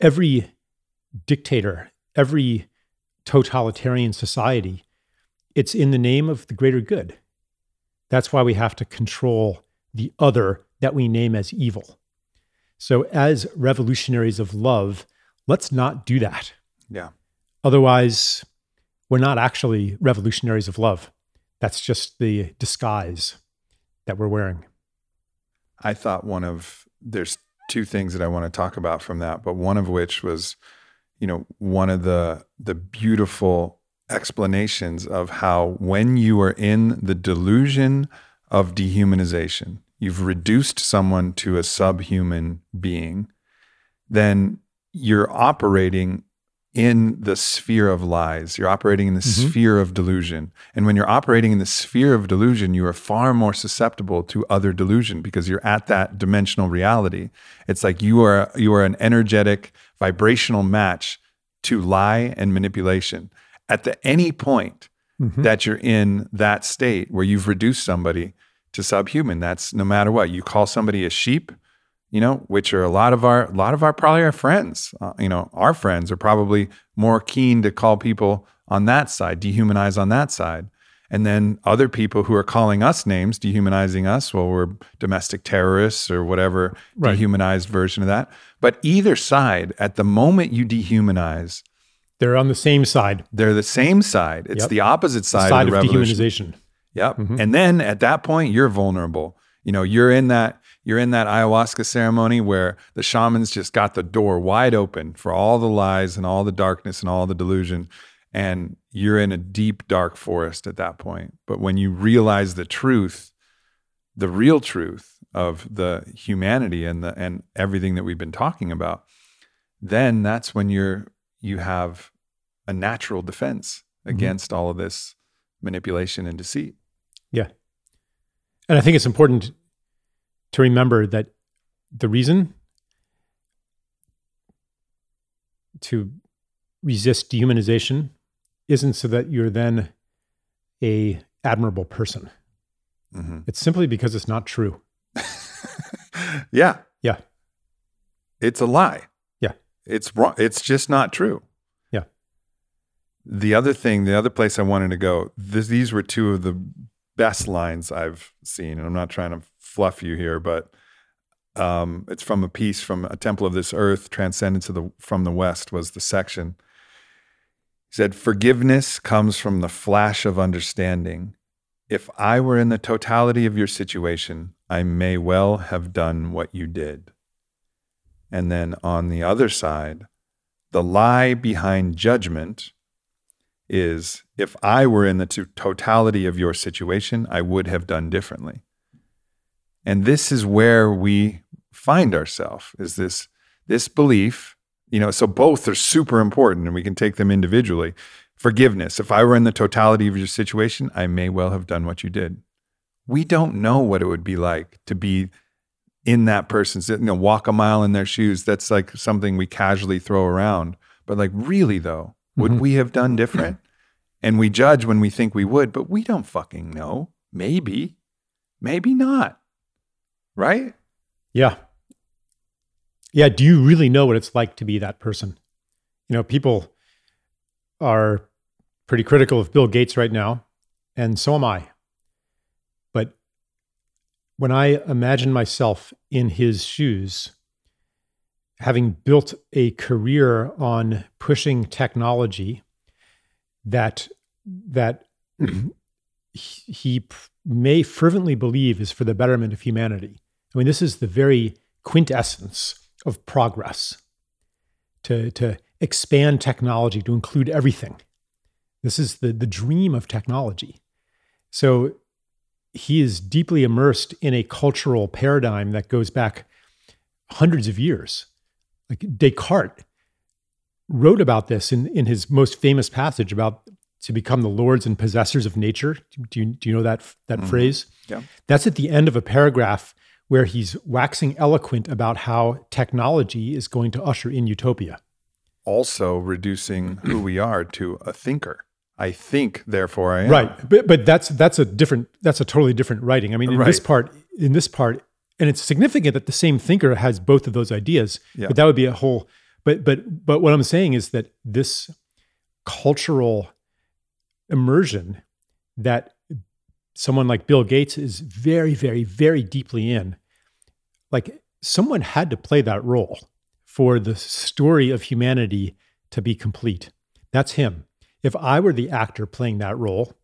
Every dictator, every totalitarian society, it's in the name of the greater good. That's why we have to control the other that we name as evil. So, as revolutionaries of love, let's not do that. Yeah. Otherwise, we're not actually revolutionaries of love. That's just the disguise that we're wearing. I thought one of there's two things that I want to talk about from that, but one of which was, you know, one of the the beautiful explanations of how when you are in the delusion of dehumanization, you've reduced someone to a subhuman being, then you're operating in the sphere of lies. You're operating in the mm-hmm. sphere of delusion. And when you're operating in the sphere of delusion, you are far more susceptible to other delusion because you're at that dimensional reality. It's like you are you are an energetic vibrational match to lie and manipulation. At the any point that you're in that state where you've reduced somebody to subhuman, that's no matter what. You call somebody a sheep, you know, which are a lot of our, a lot of our probably our friends, uh, you know, our friends are probably more keen to call people on that side, dehumanize on that side. And then other people who are calling us names, dehumanizing us, well, we're domestic terrorists or whatever Right. dehumanized version of that. But either side, at the moment you dehumanize, They're on the same side, they're the same side. It's Yep. the opposite side, side of of the revolution. dehumanization. Yep. Mm-hmm. And then at that point, you're vulnerable. You know, you're in that you're in that ayahuasca ceremony where the shamans just got the door wide open for all the lies and all the darkness and all the delusion. And you're in a deep, dark forest at that point. But when you realize the truth, the real truth of the humanity and the and everything that we've been talking about, then that's when you're you have a natural defense mm-hmm. against all of this manipulation and deceit. Yeah. And I think it's important to remember that the reason to resist dehumanization isn't so that you're then a admirable person. hmm It's simply because it's not true. Yeah. Yeah. It's a lie. Yeah. It's wrong. It's just not true. Yeah. The other thing, the other place I wanted to go, this, these were two of the best lines I've seen. And I'm not trying to fluff you here, but um, it's from a piece from A Temple of This Earth, Transcendence of the, from the West was the section. Said, Forgiveness comes from the flash of understanding. If I were in the totality of your situation, I may well have done what you did. And then on the other side, the lie behind judgment is if I were in the to- totality of your situation, I would have done differently. And this is where we find ourselves is this this belief, you know, so both are super important and we can take them individually. Forgiveness. If I were in the totality of your situation, I may well have done what you did. We don't know what it would be like to be in that person's, you know, walk a mile in their shoes. That's like something we casually throw around. But like, really though, would Mhm. we have done different? And we judge when we think we would, but we don't fucking know. Maybe, maybe not. Right? Yeah. Yeah. Do you really know what it's like to be that person? You know, people are pretty critical of Bill Gates right now, and so am I. But when I imagine myself in his shoes, having built a career on pushing technology that that he may fervently believe is for the betterment of humanity. I mean, this is the very quintessence of progress to, to expand technology to include everything. This is the, the dream of technology. So he is deeply immersed in a cultural paradigm that goes back hundreds of years. Like Descartes wrote about this in, in his most famous passage about to become the lords and possessors of nature. Do you, do you know that, that Mhm. phrase? Yeah. That's at the end of a paragraph where he's waxing eloquent about how technology is going to usher in utopia. Also reducing who we are to a thinker. I think, therefore I am. Right. But but that's that's a different that's a totally different writing. I mean, in this part, in this part, and it's significant that the same thinker has both of those ideas. Yeah. But that would be a whole but but but what I'm saying is that this cultural immersion that someone like Bill Gates is very, very, very deeply in, like someone had to play that role for the story of humanity to be complete. That's him. If I were the actor playing that role,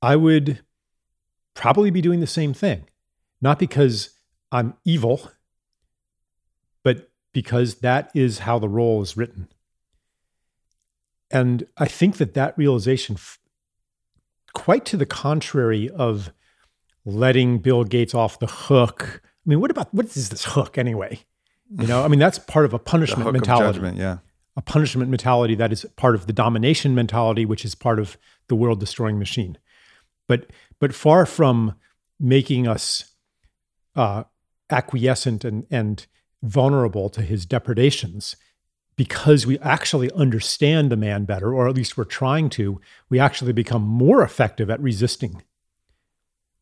I would probably be doing the same thing. Not because I'm evil, but because that is how the role is written. And I think that that realization, quite to the contrary of letting Bill Gates off the hook. I mean, what about what is this hook anyway? You know, I mean, that's part of a punishment hook of mentality. judgment. Yeah. a punishment mentality that is part of the domination mentality, which is part of the world destroying machine. But but far from making us uh, acquiescent and and vulnerable to his depredations, because we actually understand the man better, or at least we're trying to, we actually become more effective at resisting,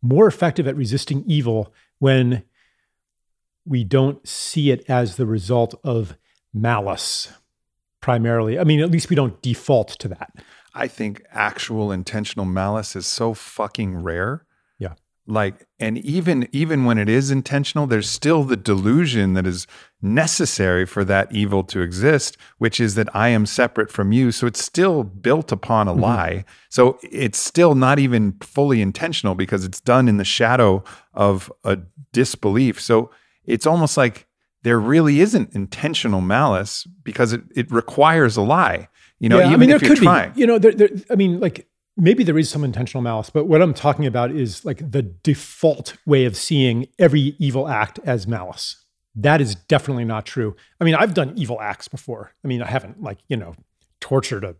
more effective at resisting evil when we don't see it as the result of malice primarily. I mean, at least we don't default to that. I think actual intentional malice is so fucking rare. Yeah. Like and even even when it is intentional, there's still the delusion that is necessary for that evil to exist, which is that I am separate from you. So it's still built upon a mm-hmm. lie. So it's still not even fully intentional because it's done in the shadow of a disbelief. So it's almost like there really isn't intentional malice because it, it requires a lie. You know, yeah, even I mean, if you're trying. Be, you know, there, there, I mean, like maybe there is some intentional malice, but what I'm talking about is like the default way of seeing every evil act as malice. That is definitely not true. I mean, I've done evil acts before. I mean, I haven't like, you know, tortured a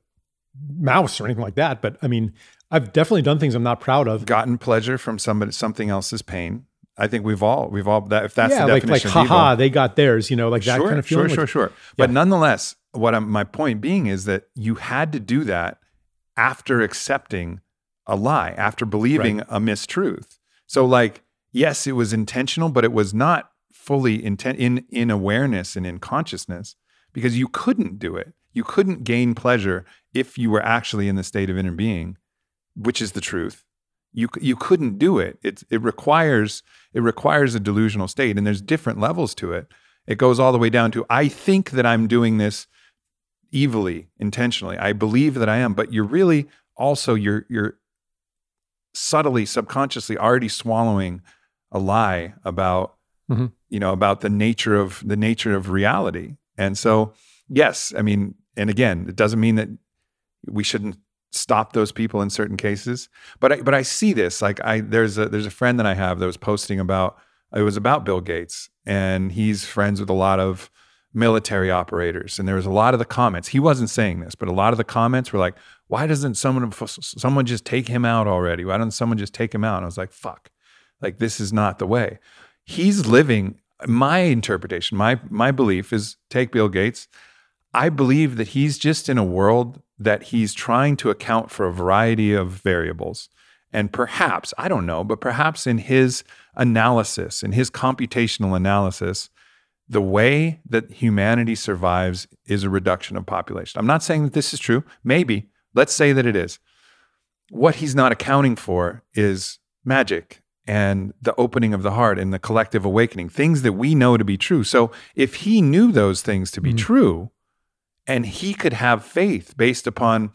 mouse or anything like that, but I mean, I've definitely done things I'm not proud of. Gotten pleasure from somebody something else's pain. I think we've all we've all that if that's yeah, the like like haha, they got theirs, you know, like that sure, kind of feeling. Sure, sure, sure. But nonetheless, what I'm, my point being is that you had to do that after accepting a lie, after believing right. a mistruth. So like, yes, it was intentional, but it was not fully intent in in awareness and in consciousness because you couldn't do it. You couldn't gain pleasure if you were actually in the state of inner being, which is the truth you you couldn't do it. It it requires it requires a delusional state, and there's different levels to it. It goes all the way down to I think that I'm doing this evilly, intentionally. I believe that I am, but you're really also you're you're subtly, subconsciously already swallowing a lie about mm-hmm. you know about the nature of the nature of reality. And so, yes, I mean, and again, it doesn't mean that we shouldn't stop those people in certain cases. But I, but I see this like I there's a there's a friend that I have that was posting about it was about Bill Gates and he's friends with a lot of military operators and there was a lot of the comments. He wasn't saying this but a lot of the comments were like why doesn't someone someone just take him out already? Why doesn't someone just take him out? And I was like fuck. Like this is not the way. He's living my interpretation my my belief is take Bill Gates I believe that he's just in a world that he's trying to account for a variety of variables. And perhaps, I don't know, but perhaps in his analysis, in his computational analysis, the way that humanity survives is a reduction of population. I'm not saying that this is true. Maybe. Let's say that it is. What he's not accounting for is magic and the opening of the heart and the collective awakening, things that we know to be true. So if he knew those things to be mm-hmm. true, and he could have faith based upon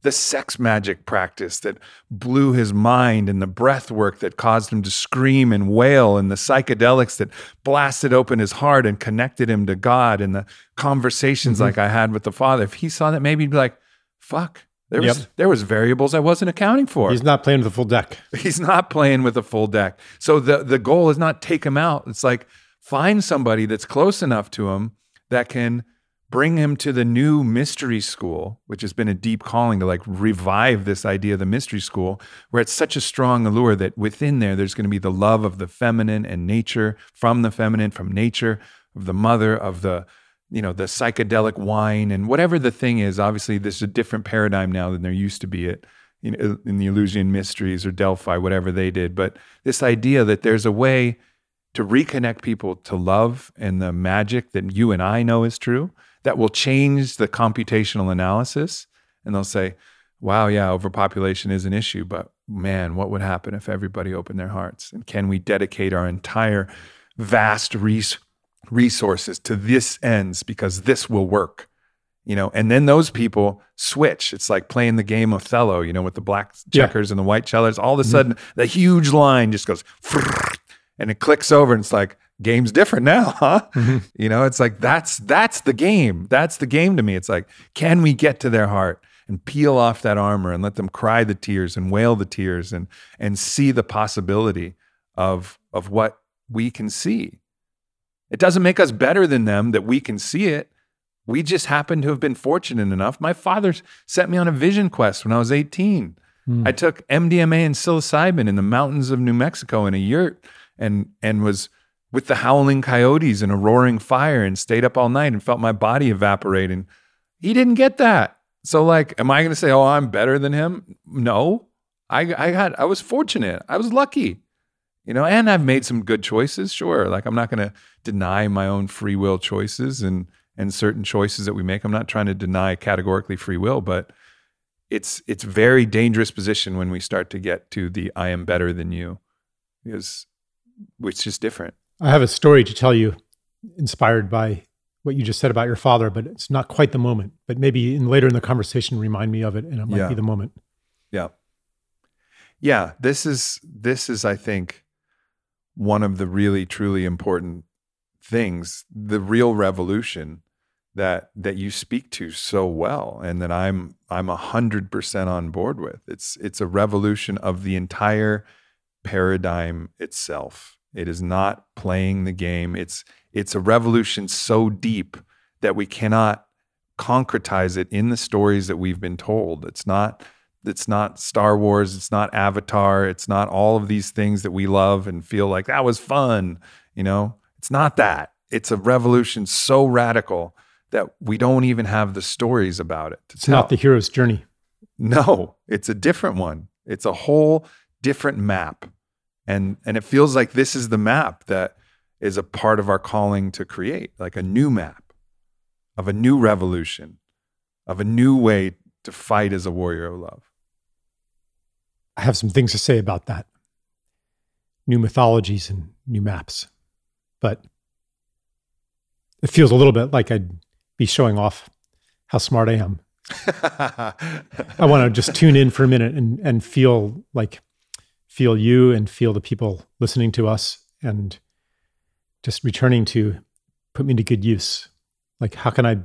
the sex magic practice that blew his mind and the breath work that caused him to scream and wail and the psychedelics that blasted open his heart and connected him to God and the conversations mm-hmm. like I had with the father. If he saw that, maybe he'd be like, fuck. There was yep. there was variables I wasn't accounting for. He's not playing with a full deck. He's not playing with a full deck. So the the goal is not take him out. It's like find somebody that's close enough to him that can bring him to the new mystery school, which has been a deep calling to like revive this idea of the mystery school, where it's such a strong allure that within there, there's going to be the love of the feminine and nature, from the feminine, from nature, of the mother, of the you know the psychedelic wine and whatever the thing is obviously there's a different paradigm now than there used to be know, in the Eleusinian Mysteries or Delphi, whatever they did. But this idea that there's a way to reconnect people to love and the magic that you and I know is true, that will change the computational analysis. And they'll say, wow, yeah, overpopulation is an issue, but man, what would happen if everybody opened their hearts? And can we dedicate our entire vast res- resources to this ends because this will work? You know, and then those people switch. It's like playing the game Othello, you know, with the black checkers yeah. and the white cellars. All of a mm-hmm. sudden, mm-hmm. the huge line just goes, and it clicks over, and it's like, game's different now, huh? Mm-hmm. You know, it's like that's that's the game. That's the game to me. It's like, can we get to their heart and peel off that armor and let them cry the tears and wail the tears and and see the possibility of of what we can see. It doesn't make us better than them that we can see it, We just happen to have been fortunate enough. My father set me on a vision quest when I was 18. Mm. I took MDMA and psilocybin in the mountains of New Mexico in a yurt and and was with the howling coyotes and a roaring fire and stayed up all night and felt my body evaporating. He didn't get that. So like am I going to say oh I'm better than him? No. I I had I was fortunate. I was lucky. You know, and I've made some good choices, sure. Like I'm not going to deny my own free will choices and and certain choices that we make. I'm not trying to deny categorically free will, but it's it's very dangerous position when we start to get to the I am better than you, because which is different. I have a story to tell you, inspired by what you just said about your father, but it's not quite the moment. But maybe in later in the conversation, remind me of it, and it might yeah. be the moment. Yeah, yeah. This is this is I think one of the really truly important things. The real revolution that that you speak to so well and that I'm I'm a hundred percent on board with. It's it's a revolution of the entire paradigm itself. It is not playing the game. It's it's a revolution so deep that we cannot concretize it in the stories that we've been told. It's not it's not Star Wars, it's not Avatar, it's not all of these things that we love and feel like that was fun, you know? It's not that. It's a revolution so radical that we don't even have the stories about it. it's tell. not the hero's journey. No, it's a different one. It's a whole different map. And and it feels like this is the map that is a part of our calling to create, like a new map of a new revolution, of a new way to fight as a warrior of love. I have some things to say about that. New mythologies and new maps. But it feels a little bit like I'd be showing off how smart I am. I want to just tune in for a minute and and feel like feel you and feel the people listening to us and just returning to put me to good use. Like how can I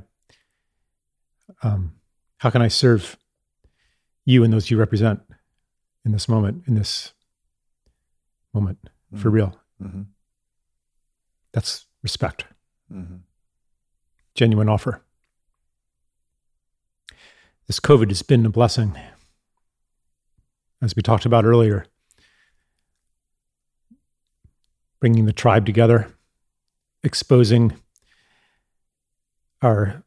um how can I serve you and those you represent in this moment, in this moment mm-hmm. for real? Mm-hmm. That's respect. Mm-hmm genuine offer. This COVID has been a blessing. As we talked about earlier, bringing the tribe together, exposing our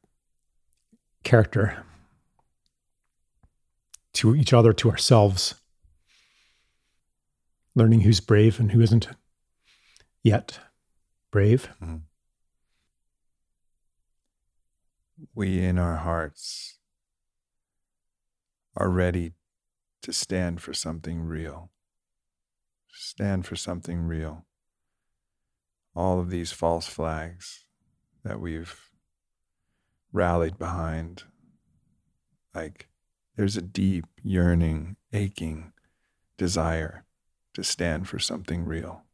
character to each other, to ourselves, learning who's brave and who isn't yet brave. Mm-hmm. we in our hearts are ready to stand for something real. Stand for something real. All of these false flags that we've rallied behind, like there's a deep, yearning, aching desire to stand for something real,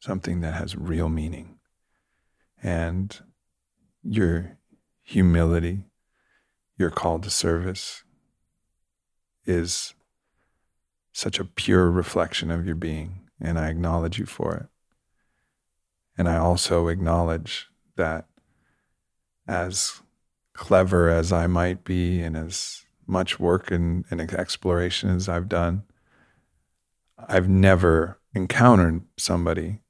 something that has real meaning. And your humility, your call to service is such a pure reflection of your being, and I acknowledge you for it. And I also acknowledge that as clever as I might be and as much work and, and exploration as I've done, I've never encountered somebody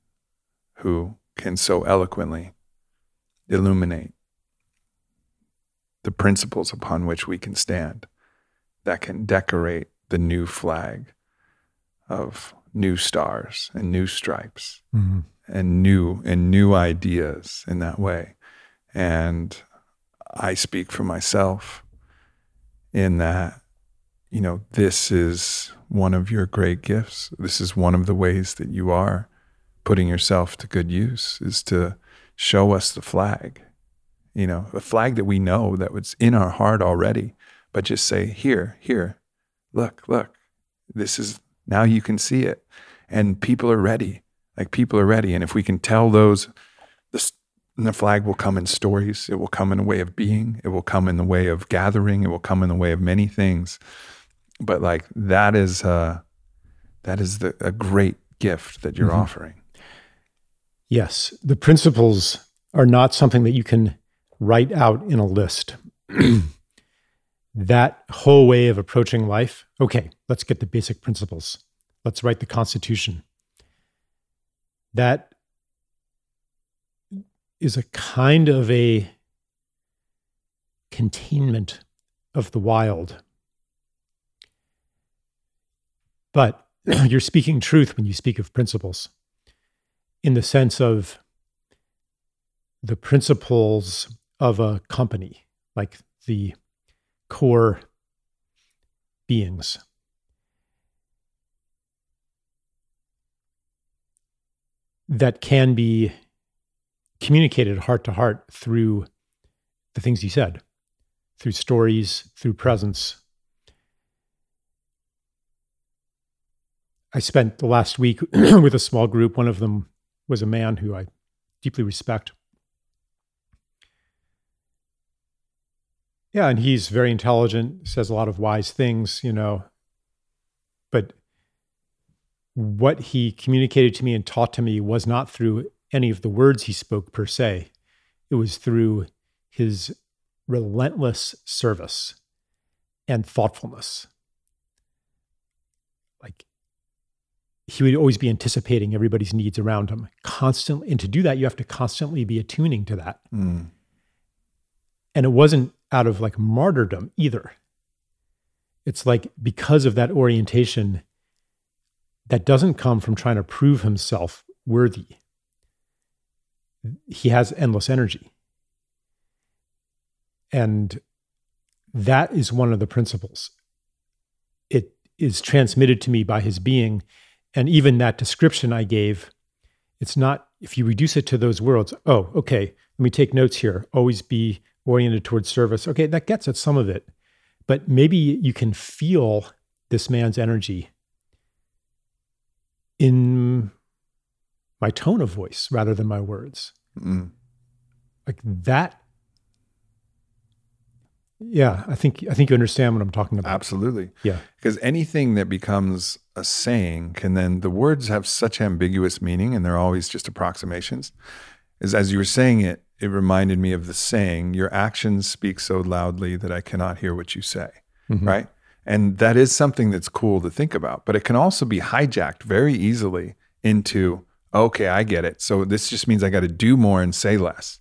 who can so eloquently illuminate the principles upon which we can stand that can decorate the new flag of new stars and new stripes mm-hmm. And new and new ideas in that way and i speak for myself in that you know this is one of your great gifts this is one of the ways that you are putting yourself to good use is to show us the flag you know, a flag that we know that was in our heart already, but just say, here, here, look, look, this is now you can see it. And people are ready. Like people are ready. And if we can tell those, the, the flag will come in stories. It will come in a way of being. It will come in the way of gathering. It will come in the way of many things. But like that is, uh, that is the, a great gift that you're mm-hmm. offering. Yes. The principles are not something that you can write out in a list that whole way of approaching life. Okay, let's get the basic principles. Let's write the Constitution. That is a kind of a containment of the wild. But you're speaking truth when you speak of principles in the sense of the principles of a company, like the core beings. That can be communicated heart to heart through the things you said, through stories, through presence. I spent the last week with a small group. One of them was a man who I deeply respect. Yeah, and he's very intelligent, says a lot of wise things, you know. But what he communicated to me and taught to me was not through any of the words he spoke per se. It was through his relentless service and thoughtfulness. Like he would always be anticipating everybody's needs around him constantly. And to do that, you have to constantly be attuning to that. Mm. And it wasn't out of like martyrdom either. It's like because of that orientation that doesn't come from trying to prove himself worthy. He has endless energy. And that is one of the principles. It is transmitted to me by his being. And even that description I gave, it's not, if you reduce it to those words, oh, okay, let me take notes here. Always be oriented towards service. Okay, that gets at some of it. But maybe you can feel this man's energy in my tone of voice rather than my words. Mm. Like that. Yeah, I think I think you understand what I'm talking about. Absolutely. Yeah. Because anything that becomes a saying can then the words have such ambiguous meaning and they're always just approximations. Is as you were saying it, it reminded me of the saying, Your actions speak so loudly that I cannot hear what you say. Mm-hmm. Right. And that is something that's cool to think about, but it can also be hijacked very easily into, okay, I get it. So this just means I got to do more and say less,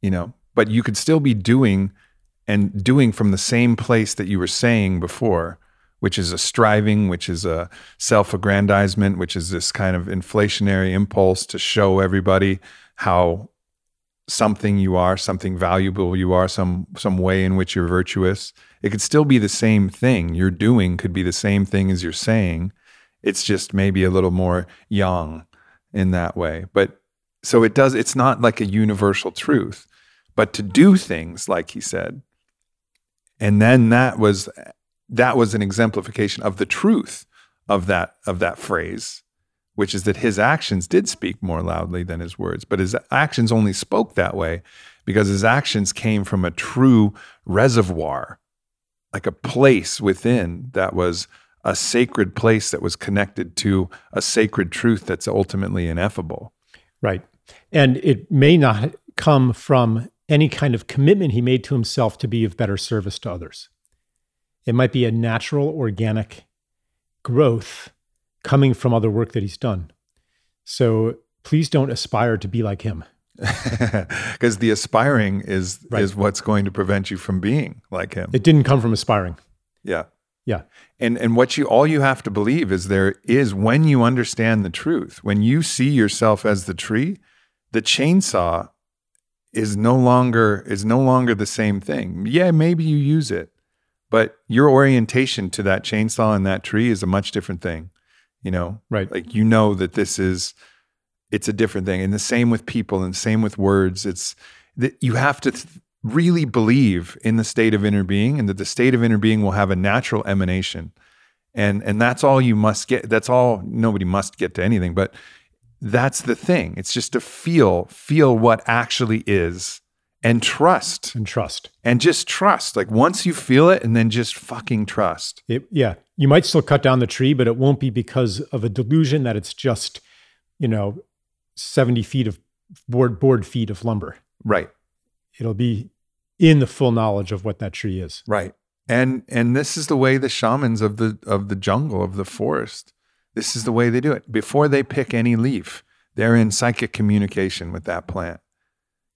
you know, but you could still be doing and doing from the same place that you were saying before, which is a striving, which is a self aggrandizement, which is this kind of inflationary impulse to show everybody how something you are, something valuable you are, some some way in which you're virtuous. It could still be the same thing. You're doing could be the same thing as you're saying. It's just maybe a little more yang in that way. But so it does it's not like a universal truth, but to do things like he said. And then that was that was an exemplification of the truth of that of that phrase which is that his actions did speak more loudly than his words, but his actions only spoke that way because his actions came from a true reservoir, like a place within that was a sacred place that was connected to a sacred truth that's ultimately ineffable. Right. And it may not come from any kind of commitment he made to himself to be of better service to others. It might be a natural, organic growth coming from other work that he's done. So please don't aspire to be like him. Because the aspiring is right. is what's going to prevent you from being like him. It didn't come from aspiring. Yeah. Yeah. And and what you all you have to believe is there is when you understand the truth, when you see yourself as the tree, the chainsaw is no longer is no longer the same thing. Yeah, maybe you use it, but your orientation to that chainsaw and that tree is a much different thing you know? Right. Like you know that this is it's a different thing. And the same with people and the same with words. It's that you have to th- really believe in the state of inner being and that the state of inner being will have a natural emanation. And and that's all you must get that's all nobody must get to anything but that's the thing. It's just to feel feel what actually is and trust and trust and just trust like once you feel it and then just fucking trust it, yeah you might still cut down the tree but it won't be because of a delusion that it's just you know 70 feet of board board feet of lumber right it'll be in the full knowledge of what that tree is. Right. And and this is the way the shamans of the of the jungle of the forest. This is the way they do it. Before they pick any leaf, they're in psychic communication with that plant.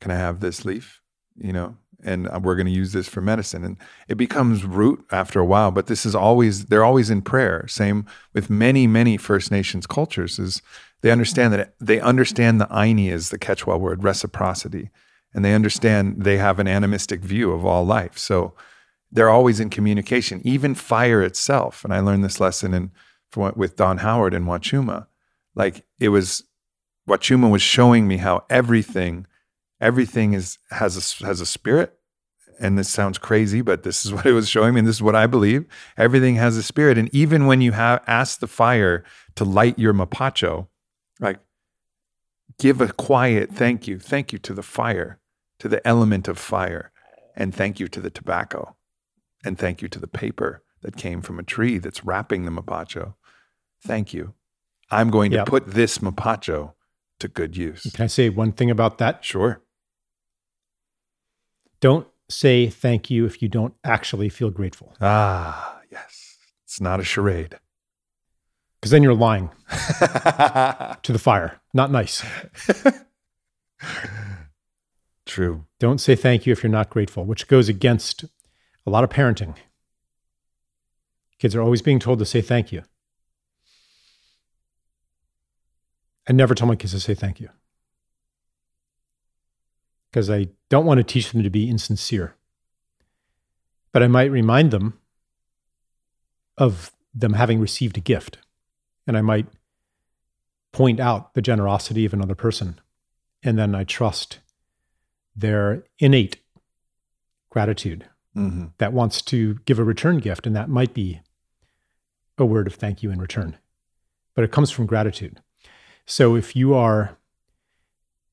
Can I have this leaf? You know, and uh, we're going to use this for medicine. And it becomes root after a while but this is always they're always in prayer. Same with many many first nations cultures is they understand that they understand the ayni is the quechua word reciprocity and they understand they have an animistic view of all life. So they're always in communication even fire itself. And i learned this lesson in with don howard in wachuma. Like it was wachuma was showing me how everything everything is has a has a spirit and this sounds crazy but this is what it was showing me and this is what i believe. Everything has a spirit and even when you have asked the fire to light your mapacho like give a quiet thank you. Thank you to the fire to the element of fire and thank you to the tobacco and thank you to the paper that came from a tree that's wrapping the mapacho. Thank you. I'm going to yep. put this mapacho to good use. Can i say one thing about that? Sure don't say thank you if you don't actually feel grateful. Ah, yes. It's not a charade. Because then you're lying to the fire. Not nice. True. Don't say thank you if you're not grateful, which goes against a lot of parenting. Kids are always being told to say thank you. I never tell my kids to say thank you because I don't want to teach them to be insincere. But I might remind them of them having received a gift. And I might point out the generosity of another person. And then I trust their innate gratitude mm-hmm. that wants to give a return gift. And that might be a word of thank you in return. But it comes from gratitude. So if you are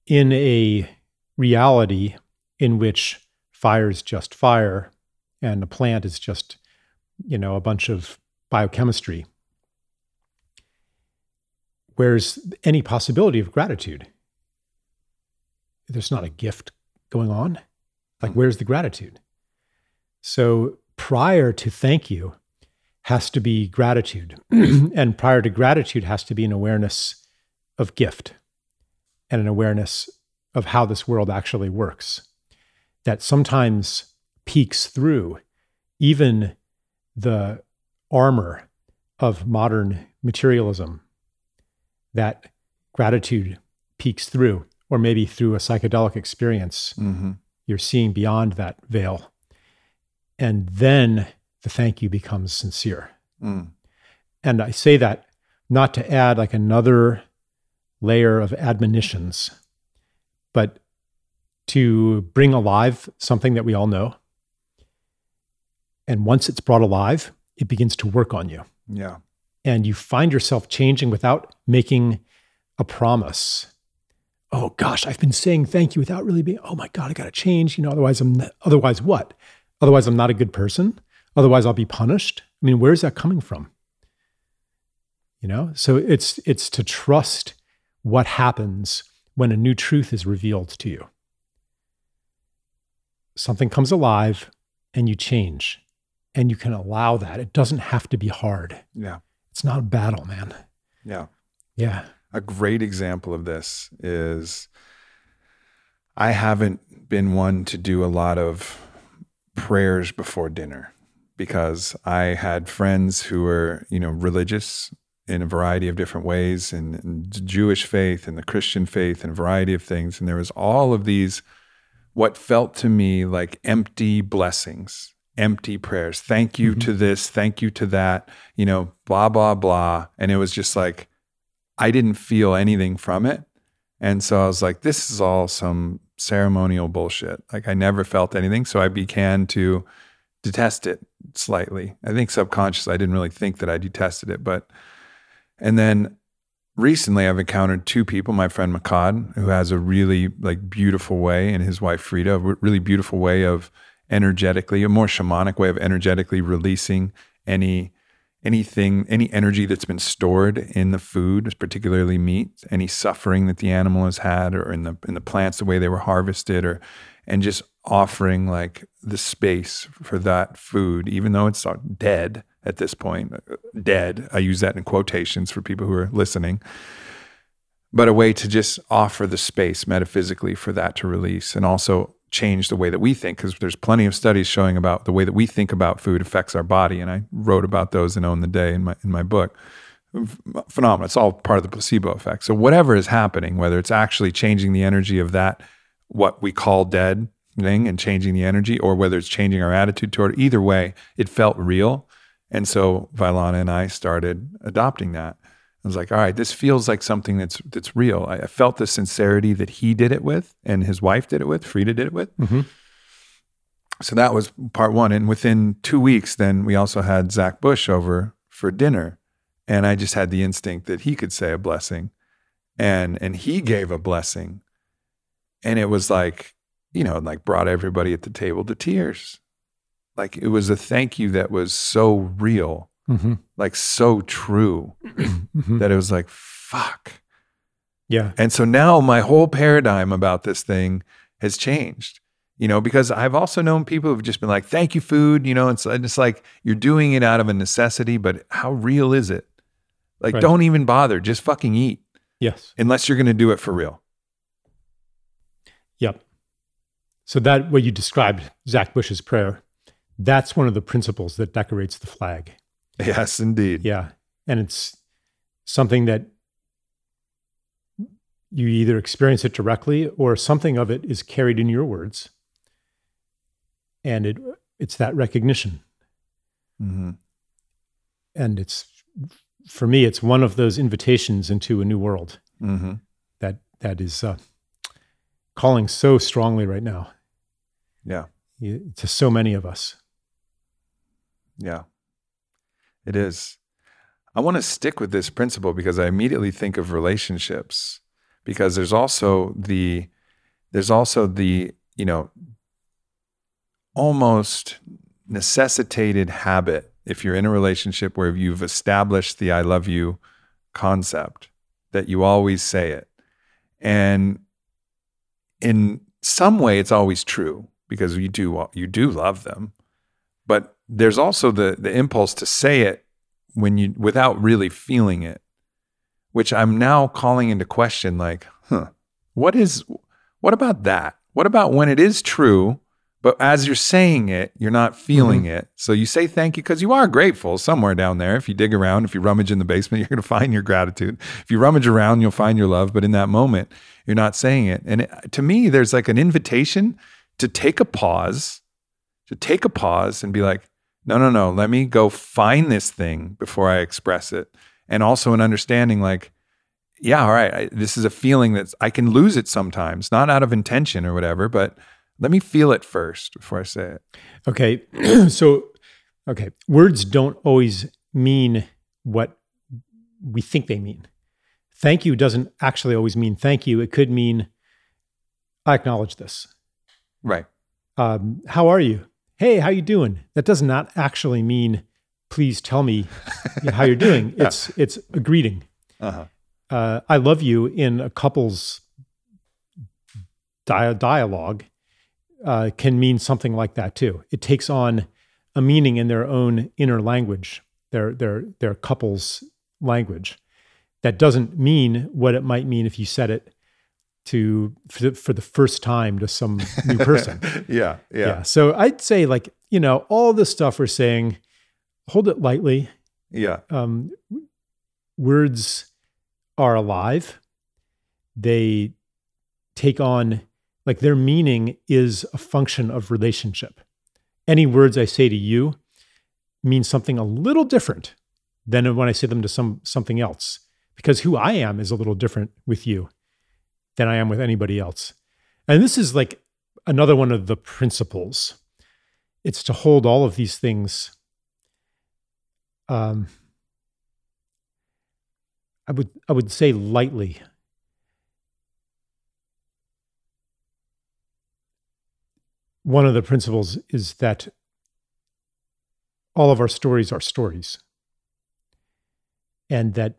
in a reality in which fire is just fire and a plant is just, you know, a bunch of biochemistry. Where's any possibility of gratitude? There's not a gift going on. Like, hmm. where's the gratitude? So, prior to thank you has to be gratitude. and prior to gratitude has to be an awareness of gift and an awareness of how this world actually works that sometimes peeks through even the armor of modern materialism that gratitude peeks through or maybe through a psychedelic experience mm-hmm. you're seeing beyond that veil and then the thank you becomes sincere mm. and i say that not to add like another layer of admonitions but to bring alive something that we all know. And once it's brought alive, it begins to work on you. Yeah. And you find yourself changing without making a promise. Oh gosh, I've been saying thank you without really being, oh my God, I got to change. You know, otherwise I'm, not, otherwise what? Otherwise I'm not a good person. Otherwise I'll be punished. I mean, where's that coming from? You know, so it's, it's to trust what happens when a new truth is revealed to you. Something comes alive and you change and you can allow that. It doesn't have to be hard. Yeah. It's not a battle, man. Yeah. Yeah. A great example of this is I haven't been one to do a lot of prayers before dinner because I had friends who were, you know, religious in a variety of different ways in, the Jewish faith and the Christian faith and a variety of things. And there was all of these, what felt to me like empty blessings, empty prayers. Thank you mm-hmm. to this, thank you to that, you know, blah, blah, blah. And it was just like, I didn't feel anything from it. And so I was like, this is all some ceremonial bullshit. Like I never felt anything. So I began to detest it slightly. I think subconsciously, I didn't really think that I detested it, but and then recently I've encountered two people, my friend Makad, who has a really like beautiful way, and his wife Frida, a really beautiful way of energetically, a more shamanic way of energetically releasing any anything, any energy that's been stored in the food, particularly meat, any suffering that the animal has had, or in the in the plants, the way they were harvested, or and just offering like the space for that food, even though it's uh, dead at this point, dead. I use that in quotations for people who are listening, but a way to just offer the space metaphysically for that to release, and also change the way that we think because there's plenty of studies showing about the way that we think about food affects our body and i wrote about those in own the day in my in my book. Phenomenal. It's all part of the placebo effect. So whatever is happening whether it's actually changing the energy of that what we call dead thing and changing the energy or whether it's changing our attitude toward it, either way it felt real and so Vylana and I started adopting that I was like, all right, this feels like something that's that's real. I, I felt the sincerity that he did it with, and his wife did it with, Frida did it with. Mm-hmm. So that was part one. And within two weeks, then we also had Zach Bush over for dinner, and I just had the instinct that he could say a blessing, and and he gave a blessing, and it was like, you know, like brought everybody at the table to tears. Like it was a thank you that was so real mm-hmm. like so true mm-hmm. that it was like, fuck. Yeah. And so now my whole paradigm about this thing has changed, you know, because I've also known people who've just been like, thank you, food, you know, and it's, it's like you're doing it out of a necessity, but how real is it? Like, right. don't even bother, just fucking eat. Yes. Unless you're going to do it for real. Yep. So that what you described, Zach Bush's prayer, that's one of the principles that decorates the flag. Yes, indeed. Yeah. And it's something that you either experience it directly or something of it is carried in your words. And it it's that recognition. Mm-hmm. And it's for me, it's one of those invitations into a new world mm-hmm. that that is uh, calling so strongly right now. Yeah, to so many of us. Yeah. It is. I want to stick with this principle because I immediately think of relationships because there's also the there's also the, you know, almost necessitated habit if you're in a relationship where you've established the I love you concept that you always say it. And in some way it's always true because you do you do love them. But there's also the the impulse to say it when you without really feeling it, which I'm now calling into question like, huh, what is what about that? What about when it is true, but as you're saying it, you're not feeling mm-hmm. it. So you say thank you because you are grateful somewhere down there. If you dig around, if you rummage in the basement, you're going to find your gratitude. If you rummage around, you'll find your love. But in that moment, you're not saying it. And it, to me, there's like an invitation to take a pause, to take a pause and be like, no, no, no, let me go find this thing before I express it. And also an understanding like, yeah, all right, I, this is a feeling that I can lose it sometimes, not out of intention or whatever, but let me feel it first before I say it. Okay. so, okay, words don't always mean what we think they mean. Thank you doesn't actually always mean thank you. It could mean, I acknowledge this. Right. Um, how are you? Hey, how you doing? That does not actually mean, please tell me how you're doing. yeah. It's it's a greeting. Uh-huh. Uh, I love you in a couple's dia- dialogue uh, can mean something like that too. It takes on a meaning in their own inner language, their their their couple's language. That doesn't mean what it might mean if you said it to for, for the first time to some new person. yeah, yeah, yeah. So I'd say like you know all the stuff we're saying, hold it lightly. Yeah. Um, words are alive. They take on like their meaning is a function of relationship. Any words I say to you mean something a little different than when I say them to some something else because who I am is a little different with you than I am with anybody else. And this is like another one of the principles. It's to hold all of these things. Um, I would I would say lightly. One of the principles is that all of our stories are stories. and that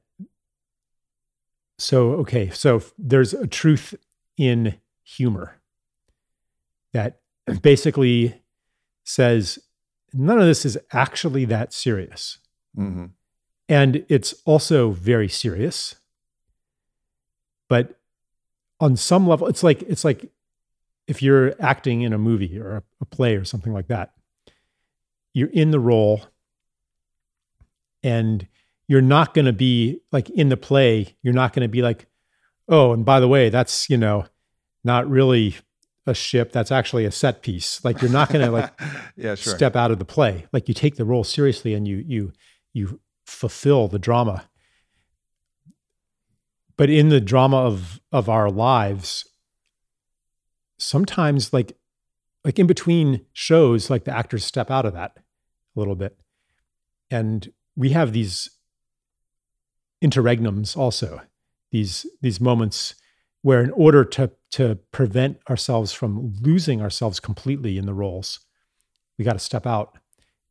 so okay so there's a truth in humor that basically says none of this is actually that serious. Hmm and it's also very serious. But on some level it's like it's like if you're acting in a movie or a play or something like that you're in the role and you're not going to be like in the play you're not going to be like oh and by the way that's you know not really a ship that's actually a set piece. Like you're not going to like yeah, sure. step out of the play. Like you take the role seriously and you you you fulfill the drama. But in the drama of of our lives sometimes like like in between shows like the actors step out of that a little bit. And we have these interregnums also these these moments where in order to to prevent ourselves from losing ourselves completely in the roles we got to step out.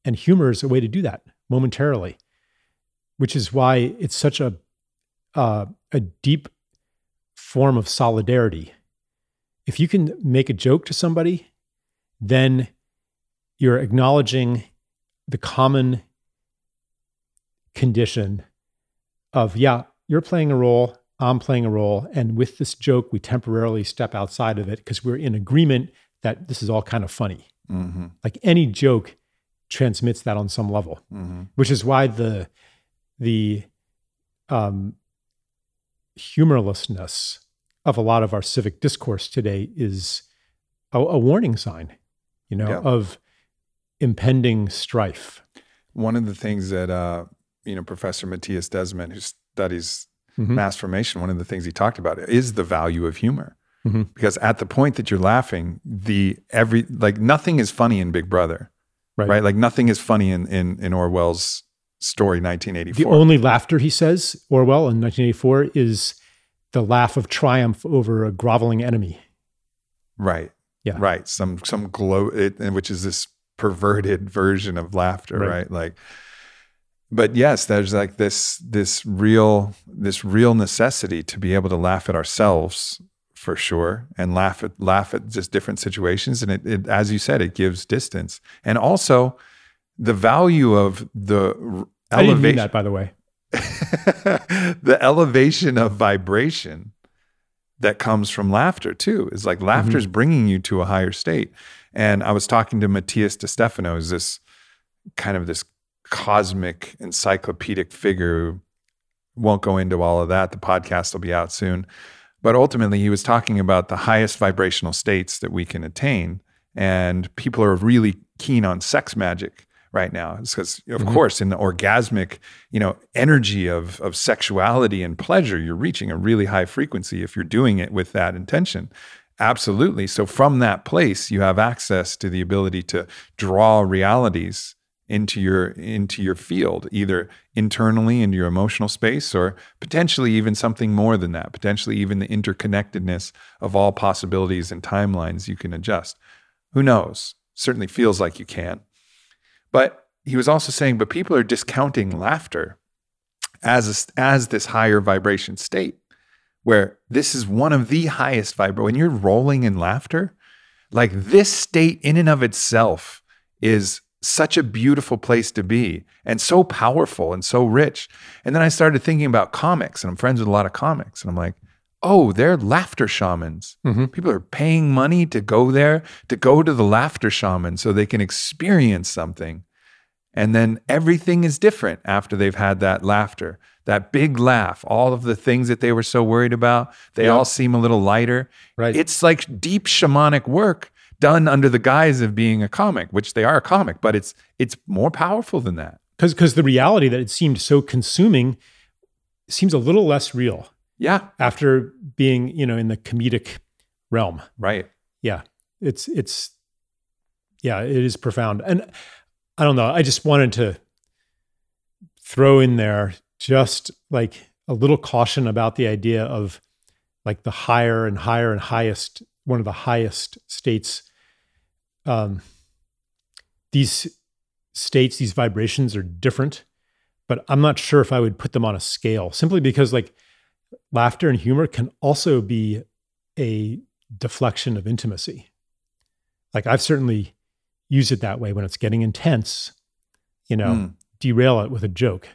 And humor is a way to do that momentarily which is why it's such a uh, a deep form of solidarity. If you can make a joke to somebody then you're acknowledging the common condition of yeah you're playing a role i'm playing a role and with this joke we temporarily step outside of it because we're in agreement that this is all kind of funny. Hmm like any joke transmits that on some level hmm which is why the the um, humorlessness of a lot of our civic discourse today is a, a warning sign you know Yeah. of impending strife. One of the things that uh, you know Professor Mattias Desmet, who studies Mhm. mass formation, one of the things he talked about is the value of humor. Mhm. Because at the point that you're laughing, the every like nothing is funny in Big Brother, Right. right? Like nothing is funny in in, in Orwell's story, 1984. The only laughter, he says, Orwell in 1984, is the laugh of triumph over a groveling enemy. right. Yeah. Right. Some some glow, it, which is this perverted version of laughter, Right. right? Like, but yes, there's like this this real this real necessity to be able to laugh at ourselves for sure, and laugh at laugh at just different situations, and it, it as you said, it gives distance, and also the value of the r- I didn't mean elevation that, by the way. the elevation of vibration that comes from laughter too is like mm-hmm. laughter is bringing you to a higher state. And i was talking to Matías De Stefano is this kind of this cosmic encyclopedic figure. Won't go into all of that. The podcast will be out soon. But ultimately he was talking about the highest vibrational states that we can attain. And people are really keen on sex magic right now. Because of Mhm. course in the orgasmic you know energy of of sexuality and pleasure you're reaching a really high frequency if you're doing it with that intention. Absolutely. So from that place you have access to the ability to draw realities into your into your field either internally into your emotional space or potentially even something more than that potentially even the interconnectedness of all possibilities and timelines you can adjust who knows certainly feels like you can but he was also saying, but people are discounting laughter as a, as this higher vibration state, where this is one of the highest vibration. When you're rolling in laughter, like this state in and of itself is such a beautiful place to be and so powerful and so rich. And then I started thinking about comics, and I'm friends with a lot of comics, and I'm like, oh, they're laughter shamans. Mhm. People are paying money to go there, to go to the laughter shaman so they can experience something. And then everything is different after they've had that laughter, that big laugh, all of the things that they were so worried about, they Yeah. all seem a little lighter. Right. It's like deep shamanic work done under the guise of being a comic, which they are a comic, but it's it's more powerful than that. Because because the reality that it seemed so consuming seems a little less real Yeah, after being, you know, in the comedic realm. right. Yeah. It's it's yeah, it is profound. And I don't know, I just wanted to throw in there just like a little caution about the idea of like the higher and higher and highest one of the highest states um these states these vibrations are different but I'm not sure if I would put them on a scale simply because like laughter and humor can also be a deflection of intimacy. Like I've certainly used it that way when it's getting intense, you know, mm. derail it with a joke.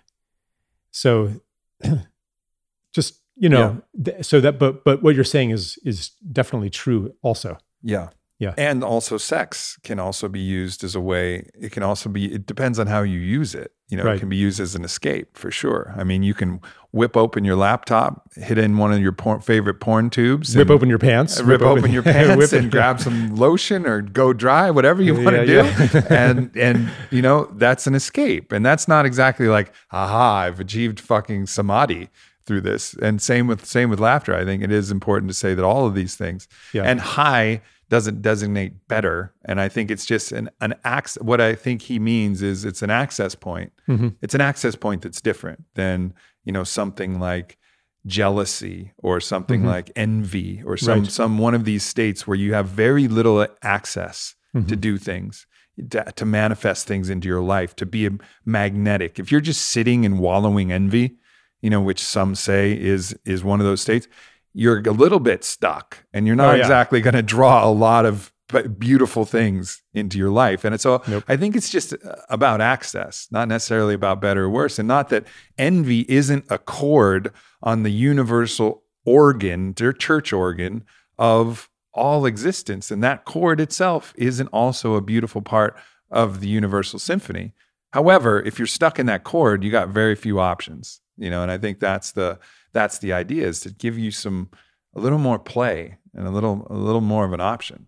So just, you know, yeah. th- so that but but what you're saying is is definitely true also. Yeah. Yeah. And also sex can also be used as a way, it can also be, it depends on how you use it. You know, right. it can be used as an escape for sure. I mean, you can whip open your laptop, hit in one of your por- favorite porn tubes, whip open your pants, uh, rip open, open your pants, and grab some lotion or go dry, whatever you want to yeah, do, yeah. and and you know that's an escape, and that's not exactly like, aha, I've achieved fucking samadhi through this. And same with same with laughter. I think it is important to say that all of these things yeah. and high doesn't designate better. And I think it's just an, an access. What I think he means is it's an access point. Mm-hmm. It's an access point that's different than, you know, something like jealousy or something mm-hmm. like envy or some, right. some one of these states where you have very little access mm-hmm. to do things. To, to manifest things into your life, to be magnetic. If you're just sitting and wallowing envy, you know, which some say is is one of those states, you're a little bit stuck and you're not oh, yeah. exactly going to draw a lot of beautiful things into your life. And so nope. I think it's just uh, about access, not necessarily about better or worse. And not that envy isn't a chord on the universal organ, their church organ of all existence. And that chord itself isn't also a beautiful part of the universal symphony. However, if you're stuck in that chord, you got very few options, you know, and I think that's the that's the idea is to give you some a little more play and a little a little more of an option.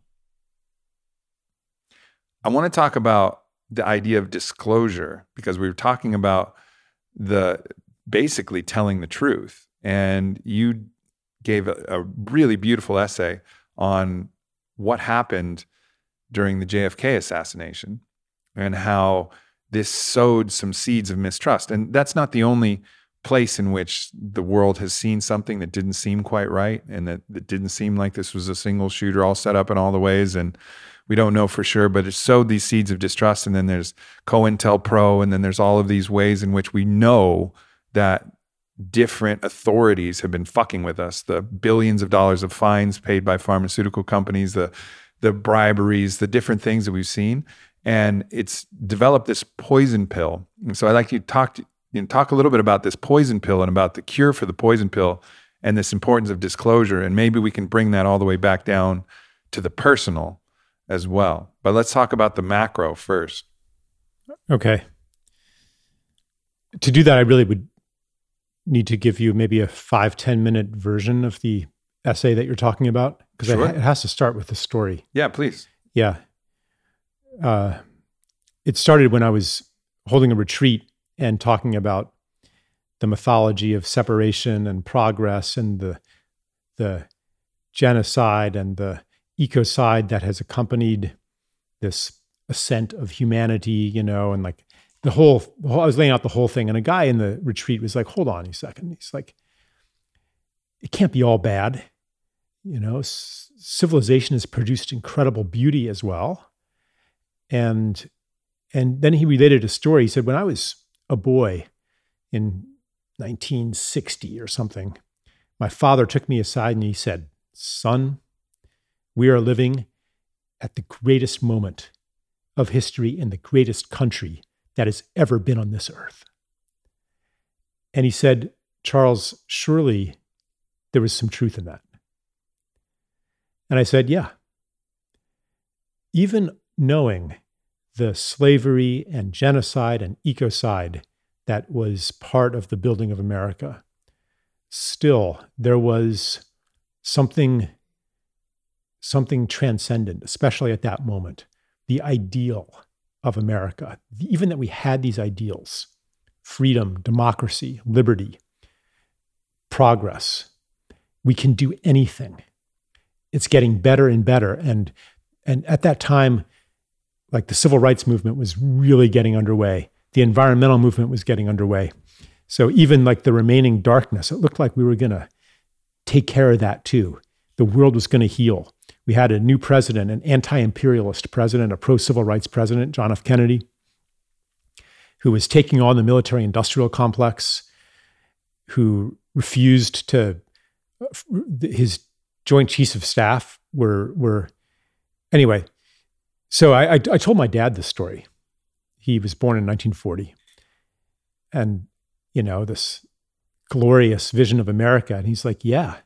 I want to talk about the idea of disclosure because we were talking about the basically telling the truth and you gave a, a really beautiful essay on what happened during the JFK assassination and how this sowed some seeds of mistrust and that's not the only place in which the world has seen something that didn't seem quite right and that, that didn't seem like this was a single shooter all set up in all the ways and we don't know for sure but it sowed these seeds of distrust and then there's COINTELPRO and then there's all of these ways in which we know that different authorities have been fucking with us. The billions of dollars of fines paid by pharmaceutical companies the the briberies the different things that we've seen and it's developed this poison pill. And so i'd like to talk to, you know, talk a little bit about this poison pill and about the cure for the poison pill and this importance of disclosure. And maybe we can bring that all the way back down to the personal as well. But let's talk about the macro first. Okay. To do that, I really would need to give you maybe a five ten minute version of the essay that you're talking about because sure. it has to start with the story. Yeah, please. Yeah. Uh, it started when I was holding a retreat and talking about the mythology of separation and progress and the the genocide and the ecocide that has accompanied this ascent of humanity, you know, and like the whole, I was laying out the whole thing, and a guy in the retreat was like, "Hold on a second. He's like, "It can't be all bad, you know. Civilization has produced incredible beauty as well." And and then he related a story. He said, "When I was a boy in 1960 or something, my father took me aside and he said, Son, we are living at the greatest moment of history in the greatest country that has ever been on this earth. And he said, Charles, surely there was some truth in that. And I said, Yeah. Even knowing the slavery and genocide and ecocide that was part of the building of America, still there was something something transcendent, especially at that moment, the ideal of America, even that we had these ideals freedom, democracy, liberty, progress. We can do anything. It's getting better and better. And, and at that time, like the civil rights movement was really getting underway. The environmental movement was getting underway. So even like the remaining darkness, it looked like we were going to take care of that too. The world was going to heal. We had a new president, an anti imperialist president, a pro civil rights president, John F. Kennedy, who was taking on the military industrial complex, who refused to, uh, his joint chiefs of staff were, were anyway. So I, I, I told my dad this story. He was born in 1940. And, you know, this glorious vision of America. And he's like, Yeah,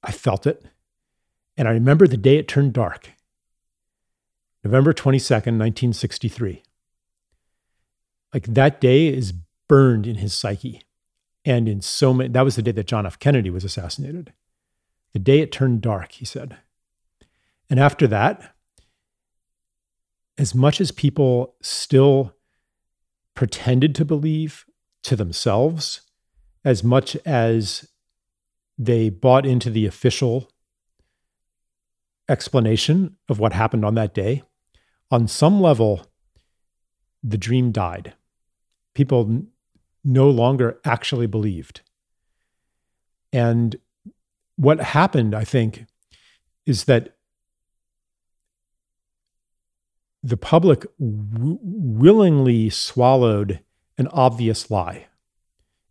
I felt it. And I remember the day it turned dark November 22nd, 1963. Like that day is burned in his psyche. And in so many, that was the day that John F. Kennedy was assassinated. The day it turned dark, he said. And after that, as much as people still pretended to believe to themselves, as much as they bought into the official explanation of what happened on that day, on some level, the dream died. People no longer actually believed. And what happened, I think, is that the public w- willingly swallowed an obvious lie.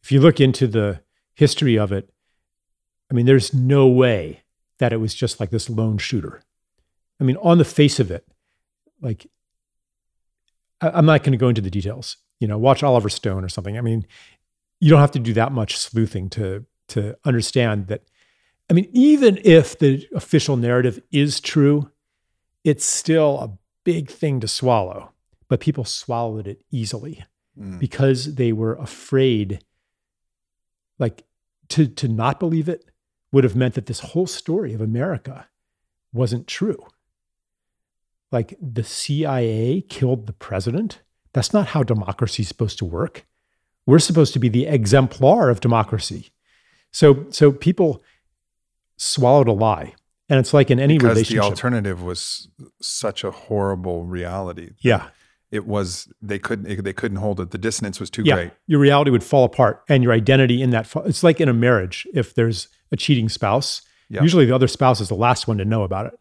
If you look into the history of it, I mean, there's no way that it was just like this lone shooter. I mean, on the face of it, like, I, am not going to go into the details. You know, watch Oliver Stone or something. I mean, you don't have to do that much sleuthing to to understand that. I mean, even if the official narrative is true, it's still a big thing to swallow. But people swallowed it easily mm. because they were afraid. Like to to not believe it would have meant that this whole story of America wasn't true like the CIA killed the president. That's not how democracy is supposed to work. We're supposed to be the exemplar of democracy. So so people swallowed a lie. And it's like in any because relationship. the alternative was such a horrible reality. Yeah. It was they couldn't they couldn't hold it. The dissonance was too yeah. great. Your reality would fall apart and your identity in that it's like in a marriage if there's a cheating spouse, yeah. usually the other spouse is the last one to know about it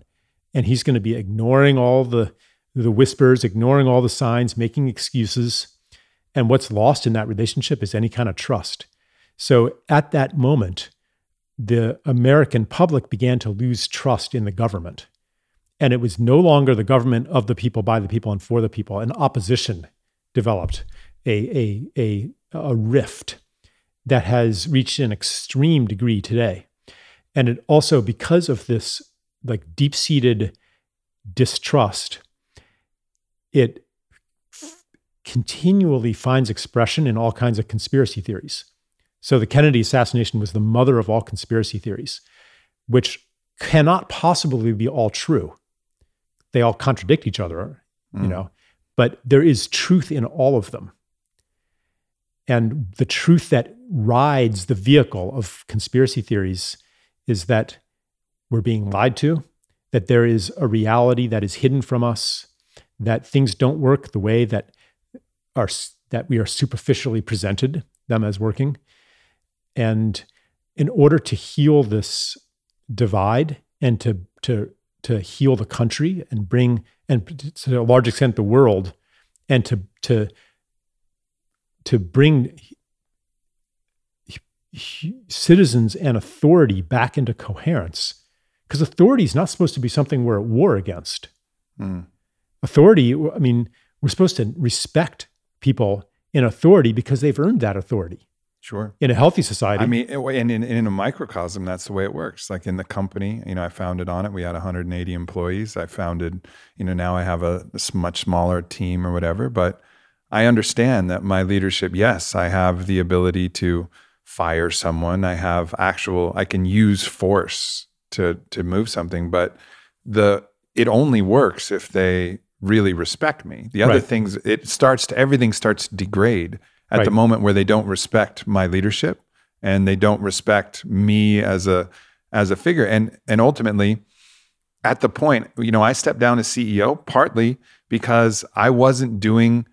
and he's going to be ignoring all the the whispers, ignoring all the signs, making excuses. And what's lost in that relationship is any kind of trust. So at that moment, the American public began to lose trust in the government. And it was no longer the government of the people, by the people, and for the people. An opposition developed, a, a, a, a rift that has reached an extreme degree today. And it also, because of this like deep seated distrust, it f- continually finds expression in all kinds of conspiracy theories. So the Kennedy assassination was the mother of all conspiracy theories, which cannot possibly be all true. They all contradict each other, mm. you know, but there is truth in all of them. And the truth that rides the vehicle of conspiracy theories is that we're being lied to, that there is a reality that is hidden from us, that things don't work the way that are that we are superficially presented them as working. And in order to heal this divide and to to to heal the country and bring and to a large extent the world and to to to bring citizens and authority back into coherence because authority is not supposed to be something we're at war against. Mm. Authority, I mean, we're supposed to respect people in authority because they've earned that authority. Sure. In a healthy society. I mean, and in, in a microcosm, that's the way it works. Like in the company, you know, I founded Onnit. We had 180 employees. I founded, you know, now I have a, much smaller team or whatever. But I understand that my leadership, yes, I have the ability to fire someone. I have actual, I can use force to to move something, but the it only works if they really respect me. The other right. things it starts to everything starts to degrade at right. the moment where they don't respect my leadership and they don't respect me as a as a figure and and ultimately at the point you know I stepped down as CEO partly because I wasn't doing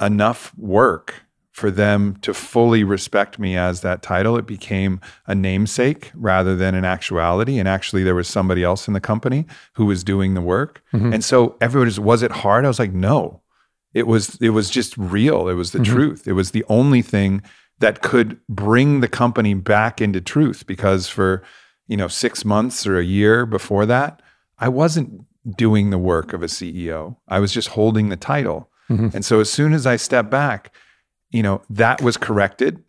enough work for them to fully respect me as that title. It became a namesake rather than an actuality. And actually, there was somebody else in the company who was doing the work. Mm-hmm. And so everybody was, was it hard? I was like, no. It was it was just real. It was the Mhm. truth. It was the only thing that could bring the company back into truth because for, you know, 6 months or a year before that, I wasn't doing the work of a CEO. I was just holding the title. Mhm. And so as soon as I stepped back, you know, that was corrected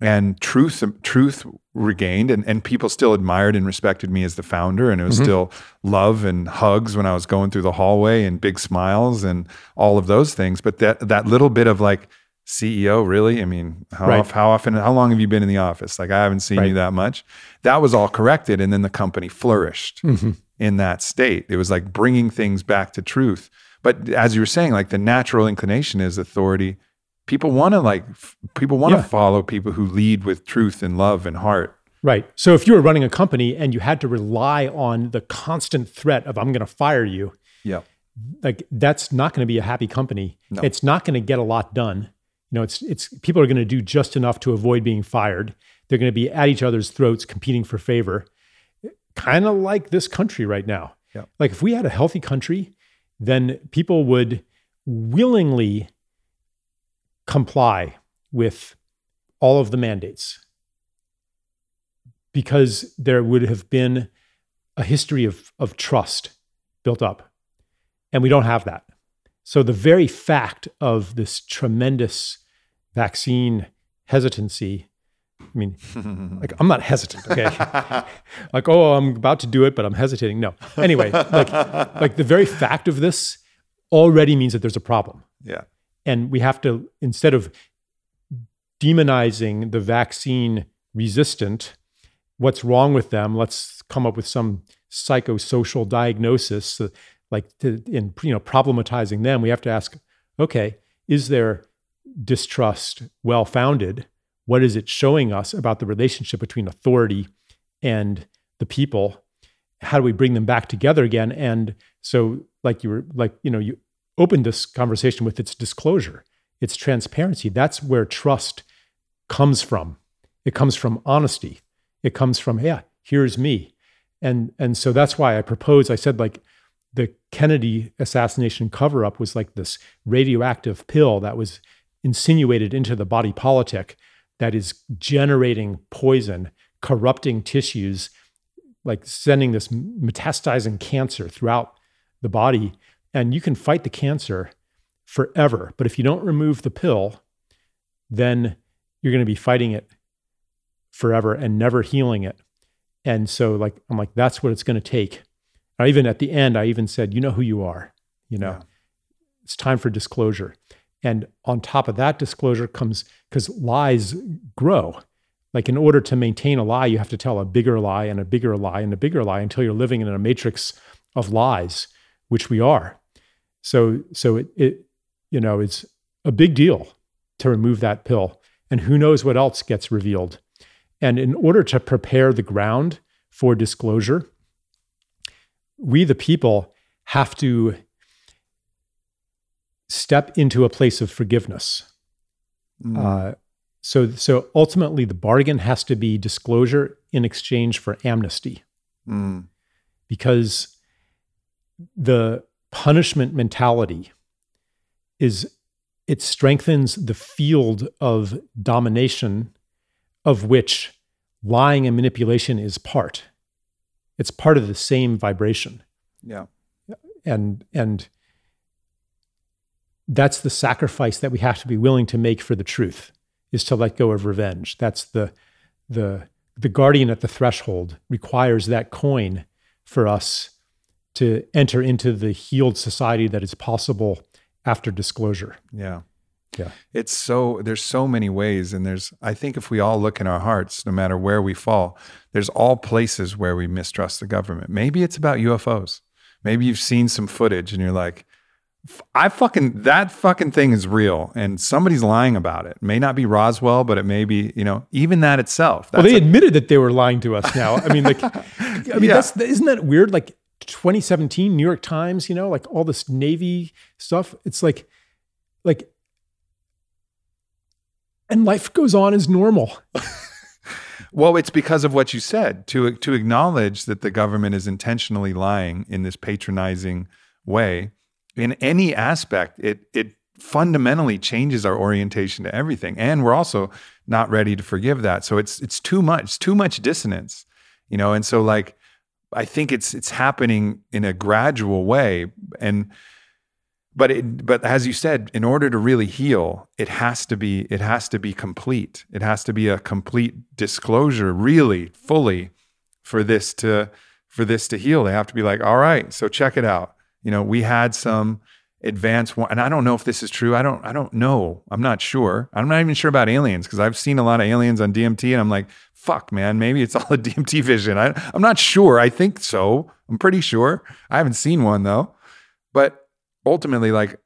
and truth truth regained and, and people still admired and respected me as the founder and it was Mhm. still love and hugs when I was going through the hallway and big smiles and all of those things. But that that little bit of like CEO, really? I mean, how, Right. how often, how long have you been in the office? Like, I haven't seen Right. you that much. That was all corrected. And then the company flourished Mhm. in that state. It was like bringing things back to truth. But as you were saying, like the natural inclination is authority. People want to like, people want to Yeah. follow people who lead with truth and love and heart. Right. So if you were running a company and you had to rely on the constant threat of I'm going to fire you, Yeah. like that's not going to be a happy company. No. It's not going to get a lot done. You know, it's it's people are going to do just enough to avoid being fired. They're going to be at each other's throats competing for favor. Kind of like this country right now. Yeah. Like if we had a healthy country, then people would willingly comply with all of the mandates because there would have been a history of, of trust built up. And we don't have that. So the very fact of this tremendous vaccine hesitancy, I mean, like I'm not hesitant, okay? like, oh, I'm about to do it, but I'm hesitating. No. Anyway, like like the very fact of this already means that there's a problem. yeah. And we have to, instead of demonizing the vaccine resistant, what's wrong with them? Let's come up with some psychosocial diagnosis, uh, like to, in you know problematizing them. We have to ask, okay, is their distrust well founded? What is it showing us about the relationship between authority and the people? How do we bring them back together again? And so, like you were, like you know, you opened this conversation with its disclosure, its transparency. That's where trust comes from. It comes from honesty. It comes from, yeah, here's me. And and so that's why I proposed, I said like the Kennedy assassination cover up was like this radioactive pill that was insinuated into the body politic that is generating poison, corrupting tissues, like sending this metastasizing cancer throughout the body. And you can fight the cancer forever. But if you don't remove the pill, then you're going to be fighting it forever and never healing it. And so, like, I'm like, that's what it's going to take. I even at the end, I even said, you know who you are. You know, Yeah. it's time for disclosure. And on top of that disclosure comes because lies grow. Like, in order to maintain a lie, you have to tell a bigger lie and a bigger lie and a bigger lie until you're living in a matrix of lies, which we are. So, so it, it you know, it's a big deal to remove that pill. And who knows what else gets revealed. And in order to prepare the ground for disclosure, we, the people, have to step into a place of forgiveness. Mm. Uh, so, so ultimately, the bargain has to be disclosure in exchange for amnesty, Mm. because the punishment mentality is it strengthens the field of domination of which lying and manipulation is part. It's part of the same vibration Yeah. and and that's the sacrifice that we have to be willing to make for the truth is to let go of revenge that's the the the guardian at the threshold requires that coin for us to enter into the healed society that is possible after disclosure Yeah. Yeah. It's so there's so many ways and there's I think if we all look in our hearts no matter where we fall there's all places where we mistrust the government. Maybe it's about UFOs. Maybe you've seen some footage and you're like I fucking that fucking thing is real and somebody's lying about it. May not be Roswell but it may be, you know, even that itself. well they a- admitted that they were lying to us now i mean like i mean Yeah. that's isn't that weird like 2017 new york times you know like all this navy stuff it's like like and life goes on as normal Well, it's because of what you said to to acknowledge that the government is intentionally lying in this patronizing way in any aspect. It it fundamentally changes our orientation to everything. And we're also not ready to forgive that. So it's it's too much, too much dissonance, you know. And so like I think it's it's happening in a gradual way. And but it, but as you said, in order to really heal, it has to be it has to be complete. It has to be a complete disclosure, really, fully, for this to for this to heal. They have to be like, all right, so check it out. You know, we had some advanced one, and I don't know if this is true. I don't I don't know. I'm not sure. I'm not even sure about aliens because I've seen a lot of aliens on DMT, and I'm like, fuck, man, maybe it's all a DMT vision. I, I'm not sure. I think so. I'm pretty sure. I haven't seen one though, but ultimately, like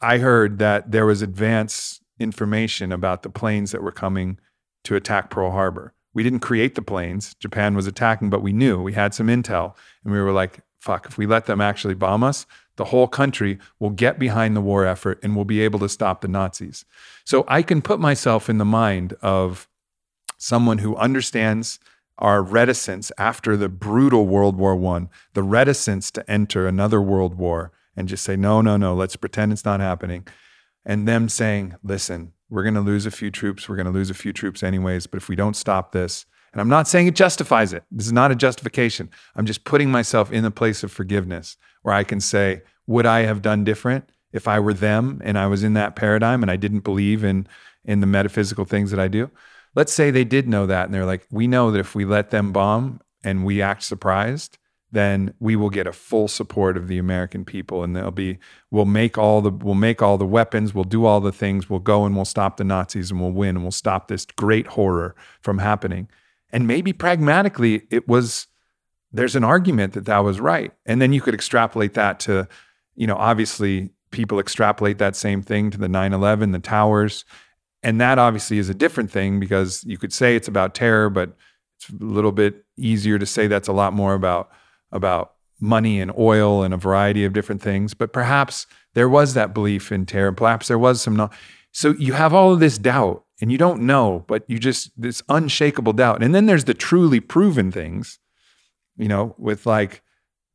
I heard that there was advance information about the planes that were coming to attack Pearl Harbor. We didn't create the planes. Japan was attacking, but we knew we had some intel. And we were like, fuck, if we let them actually bomb us, the whole country will get behind the war effort and we'll be able to stop the Nazis. So I can put myself in the mind of someone who understands our reticence after the brutal World War I, the reticence to enter another world war, and just say, no, no, no, let's pretend it's not happening. And them saying, listen, we're going to lose a few troops. We're going to lose a few troops anyways. But if we don't stop this, and I'm not saying it justifies it, this is not a justification. I'm just putting myself in the place of forgiveness where I can say, would I have done different if I were them and I was in that paradigm and I didn't believe in, in the metaphysical things that I do? Let's say they did know that and they're like, we know that if we let them bomb and we act surprised, then we will get a full support of the American people and they'll be we'll make all the we'll make all the weapons, we'll do all the things, we'll go and we'll stop the Nazis and we'll win and we'll stop this great horror from happening. And maybe pragmatically it was there's an argument that that was right. And then you could extrapolate that to you know, obviously people extrapolate that same thing to the 9/11, the towers, and that obviously is a different thing because you could say it's about terror, but it's a little bit easier to say that's a lot more about about money and oil and a variety of different things. But perhaps there was that belief in terror. Perhaps there was some. So you have all of this doubt and you don't know, but you just, this unshakable doubt. And then there's the truly proven things, you know, with like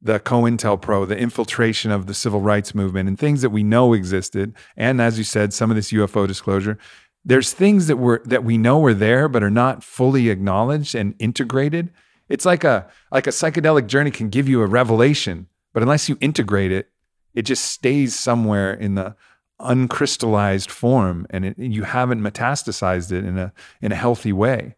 the COINTELPRO, the infiltration of the civil rights movement and things that we know existed. And as you said, some of this UFO disclosure. There's things that were that we know were there but are not fully acknowledged and integrated it's like a like a psychedelic journey can give you a revelation, but unless you integrate it, it just stays somewhere in the uncrystallized form and it, you haven't metastasized it in a in a healthy way.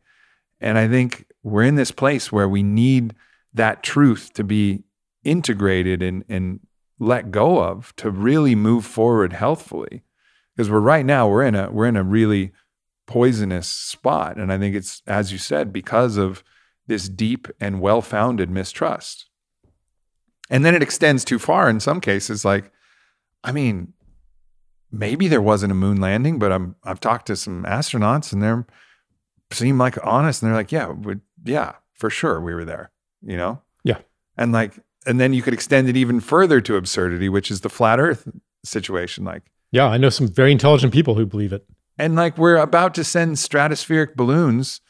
And I think we're in this place where we need that truth to be integrated and and let go of to really move forward healthfully. Because we're right now we're in a we're in a really poisonous spot. And I think it's as you said, because of this deep and well founded mistrust. And then it extends too far in some cases. Like, I mean, maybe there wasn't a moon landing, but I'm, I've talked to some astronauts and they're seem like honest and they're like, yeah, we, yeah, for sure we were there, you know? Yeah. And like, and then you could extend it even further to absurdity, which is the flat earth situation. Like, yeah, I know some very intelligent people who believe it. And like, we're about to send stratospheric balloons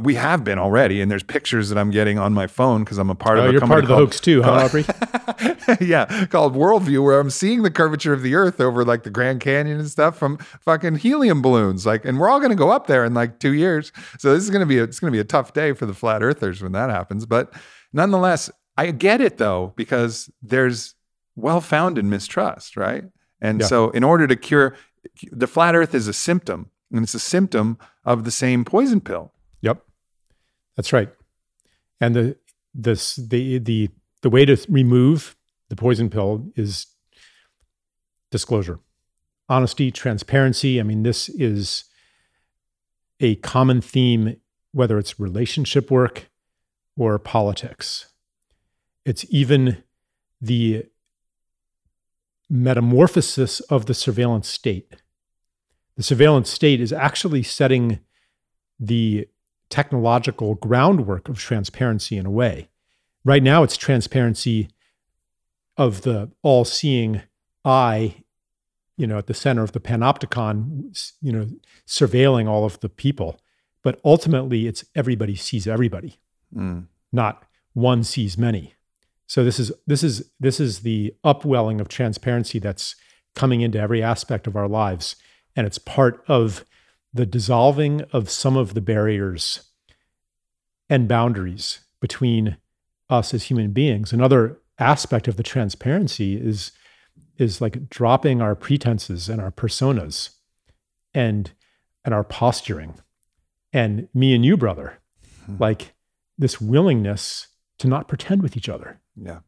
we have been already, and there's pictures that I'm getting on my phone because I'm a part oh, of. A you're part of the hoax too, huh, Aubrey? yeah, called Worldview, where I'm seeing the curvature of the Earth over like the Grand Canyon and stuff from fucking helium balloons. Like, and we're all going to go up there in like two years. So this is going to be a, it's going to be a tough day for the flat earthers when that happens. But nonetheless, I get it though because there's well-founded mistrust, right? And yeah. so, in order to cure the flat Earth, is a symptom, and it's a symptom of the same poison pill that's right. And the this the the the way to remove the poison pill is disclosure, honesty, transparency. I mean, this is a common theme, whether it's relationship work or politics. It's even the metamorphosis of the surveillance state. The surveillance state is actually setting the technological groundwork of transparency in a way. Right now, it's transparency of the all seeing eye, you know, at the center of the panopticon, you know, surveilling all of the people. But ultimately, it's everybody sees everybody, mm. not one sees many. So this is this is this is the upwelling of transparency that's coming into every aspect of our lives. And it's part of the dissolving of some of the barriers and boundaries between us as human beings. Another aspect of the transparency is is like dropping our pretenses and our personas and and our posturing. And me and you brother hmm. like this willingness to not pretend with each other. Yeah.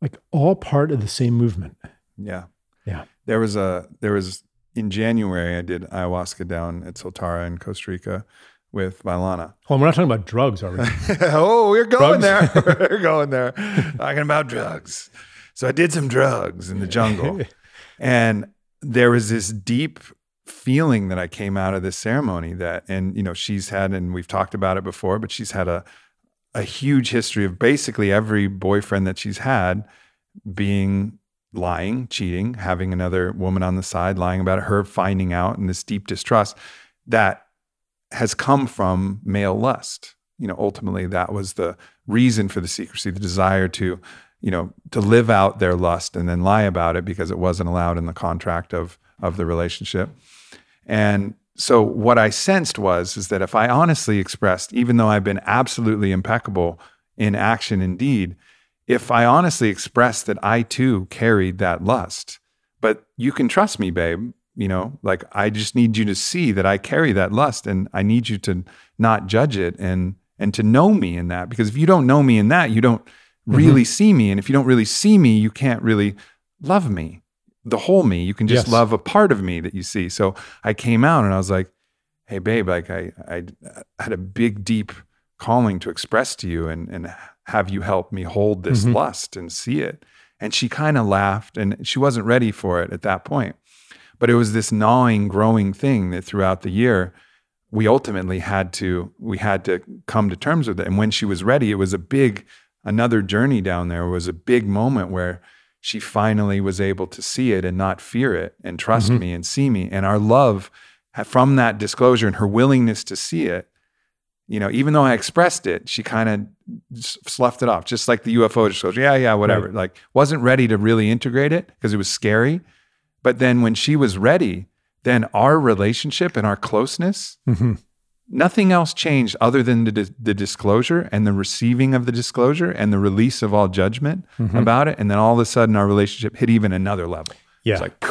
Like all part of the same movement. Yeah. Yeah. There was a there was in january i did ayahuasca down at soltara in costa rica with Vylana. Well, we're not talking about drugs, are we? oh, we're going drugs? there. we're going there. talking about drugs. So I did some drugs in the jungle. and there was this deep feeling that I came out of this ceremony that, and you know, she's had, and we've talked about it before, but she's had a a huge history of basically every boyfriend that she's had being lying, cheating, having another woman on the side lying about her finding out and this deep distrust that has come from male lust. You know, ultimately that was the reason for the secrecy, the desire to you know, to live out their lust and then lie about it because it wasn't allowed in the contract of of the relationship. And so what I sensed was is that if I honestly expressed, even though I've been absolutely impeccable in action and deed, if I honestly expressed that I too carried that lust, but you can trust me, babe, you know, like I just need you to see that I carry that lust and I need you to not judge it and and to know me in that because if you don't know me in that, you don't really mm-hmm. see me. And if you don't really see me, you can't really love me, the whole me. You can just yes. love a part of me that you see. So I came out and I was like, hey, babe, like I, I had a big, deep calling to express to you and, and have you help me hold this mm-hmm. lust and see it. And she kind of laughed and she wasn't ready for it at that point. But it was this gnawing, growing thing that throughout the year, we ultimately had to we had to come to terms with it. And when she was ready, it was a big another journey down there was a big moment where she finally was able to see it and not fear it and trust mm-hmm. me and see me. And our love from that disclosure and her willingness to see it, you know, even though I expressed it, she kind of sloughed it off, just like the UFO disclosure. Yeah, yeah, whatever. Right. Like, wasn't ready to really integrate it because it was scary. But then when she was ready, then our relationship and our closeness mm-hmm nothing else changed other than the, the, disclosure and the receiving of the disclosure and the release of all judgment mm-hmm. about it. And then all of a sudden, our relationship hit even another level. Yeah. It's like,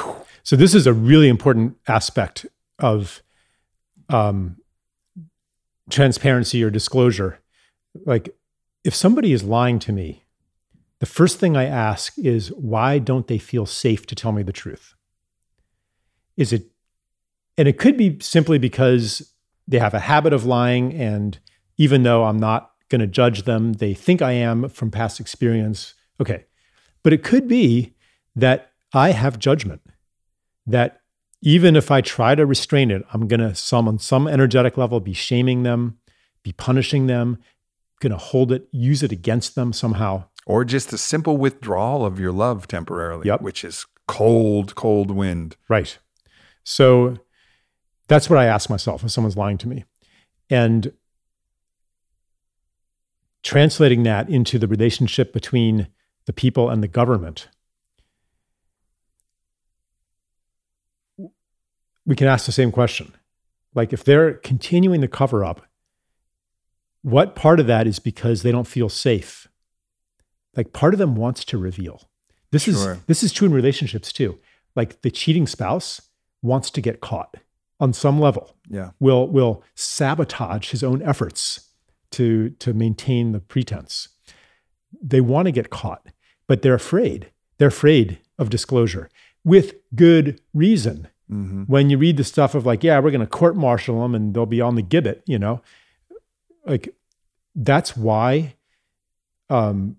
so this is a really important aspect of um, transparency or disclosure. Like, if somebody is lying to me, the first thing I ask is, why don't they feel safe to tell me the truth? Is it, and it could be simply because they have a habit of lying. And even though I'm not going to judge them, they think I am from past experience. Okay. But it could be that I have judgment, that even if I try to restrain it, I'm going to, some on some energetic level, be shaming them, be punishing them, going to hold it, use it against them somehow. Or just a simple withdrawal of your love temporarily, yep. which is cold, cold wind. Right. So that's what I ask myself if someone's lying to me. And translating that into the relationship between the people and the government, we can ask the same question. Like, if they're continuing the cover up, what part of that is because they don't feel safe? Like, part of them wants to reveal. This sure. is this is true in relationships too. Like the cheating spouse wants to get caught on some level yeah. will will sabotage his own efforts to to maintain the pretense. They want to get caught, but they're afraid. They're afraid of disclosure with good reason. Mm-hmm. When you read the stuff of like, yeah, we're going to court martial them and they'll be on the gibbet, you know, like that's why um,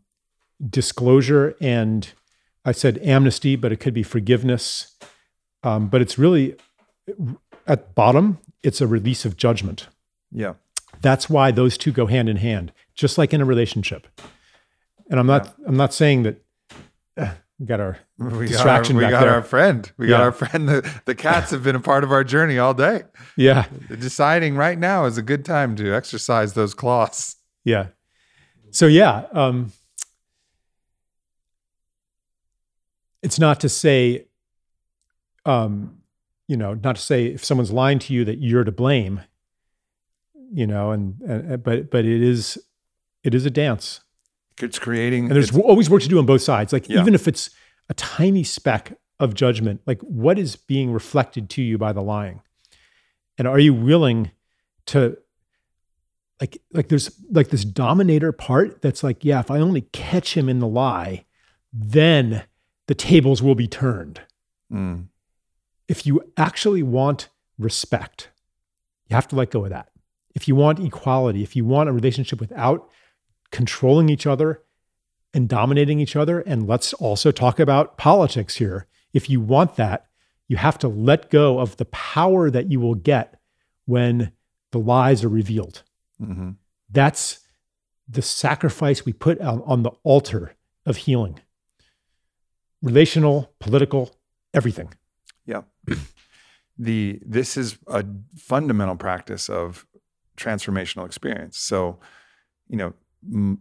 disclosure and I said amnesty, but it could be forgiveness. Um, but it's really at bottom, it's a release of judgment. Yeah. That's why those two go hand in hand, just like in a relationship. And I'm not yeah. I'm not saying that we got our we distraction got our, we got there. our friend. We yeah. got our friend. The, the cats have been a part of our journey all day. Yeah. Deciding right now is a good time to exercise those claws. Yeah. So yeah, um, it's not to say um, you know, not to say if someone's lying to you that you're to blame, you know, and, and but but it is it is a dance. It's creating. And there's always work to do on both sides. Like Yeah. even if it's a tiny speck of judgment, like what is being reflected to you by the lying, and are you willing to like like there's like this dominator part that's like yeah if I only catch him in the lie, then the tables will be turned. Mm, If you actually want respect, you have to let go of that. If you want equality, if you want a relationship without controlling each other and dominating each other, and let's also talk about politics here. If you want that, you have to let go of the power that you will get when the lies are revealed. mhm. That's the sacrifice we put on, on the altar of healing relational, political, everything. Yeah. the this is a fundamental practice of transformational experience. So, you know, m-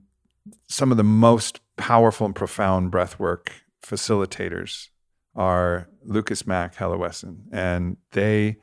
some of the most powerful and profound breathwork facilitators are Lucas Mack, Hella Wesson, and they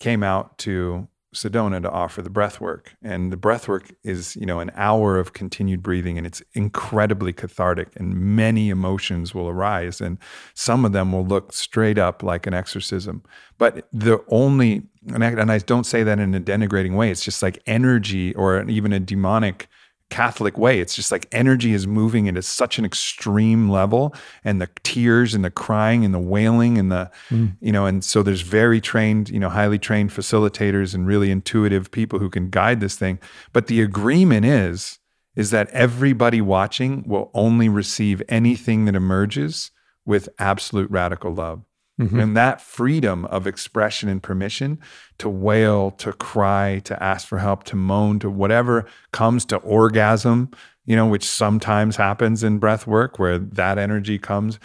came out to Sedona to offer the breath work. And the breath work is, you know, an hour of continued breathing and it's incredibly cathartic and many emotions will arise and some of them will look straight up like an exorcism. But the only and I, and I don't say that in a denigrating way, it's just like energy or even a demonic Catholic way. It's just like energy is moving at such an extreme level, and the tears and the crying and the wailing and the, mm. you know, and so there's very trained, you know, highly trained facilitators and really intuitive people who can guide this thing. But the agreement is, is that everybody watching will only receive anything that emerges with absolute radical love. Mm-hmm. And that freedom of expression and permission to wail, to cry, to ask for help, to moan, to whatever comes to orgasm, you know, which sometimes happens in breath work where that energy comes,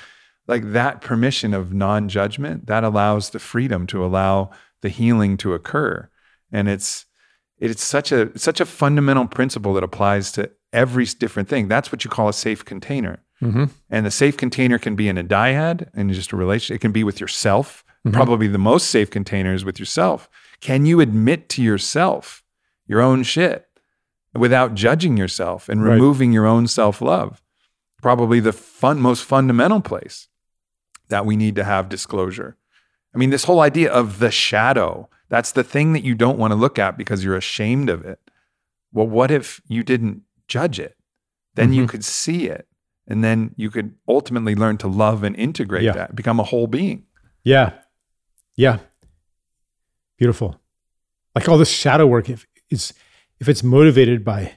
like that permission of non judgment, that allows the freedom to allow the healing to occur. And it's, it's such a such a fundamental principle that applies to every different thing. That's what you call a safe container. And the safe container can be in a dyad and just a relation. It can be with yourself. Probably the most safe container is with yourself. Can you admit to yourself your own shit without judging yourself and Right. removing your own self love? Probably the fun, most fundamental place that we need to have disclosure. I mean, this whole idea of the shadow, that's the thing that you don't want to look at because you're ashamed of it. Well, what if you didn't judge it? Then you Mhm. could see it. And then you could ultimately learn to love and integrate Yeah. that, become a whole being. Yeah. Yeah. Beautiful. Like all this shadow work, if is if it's motivated by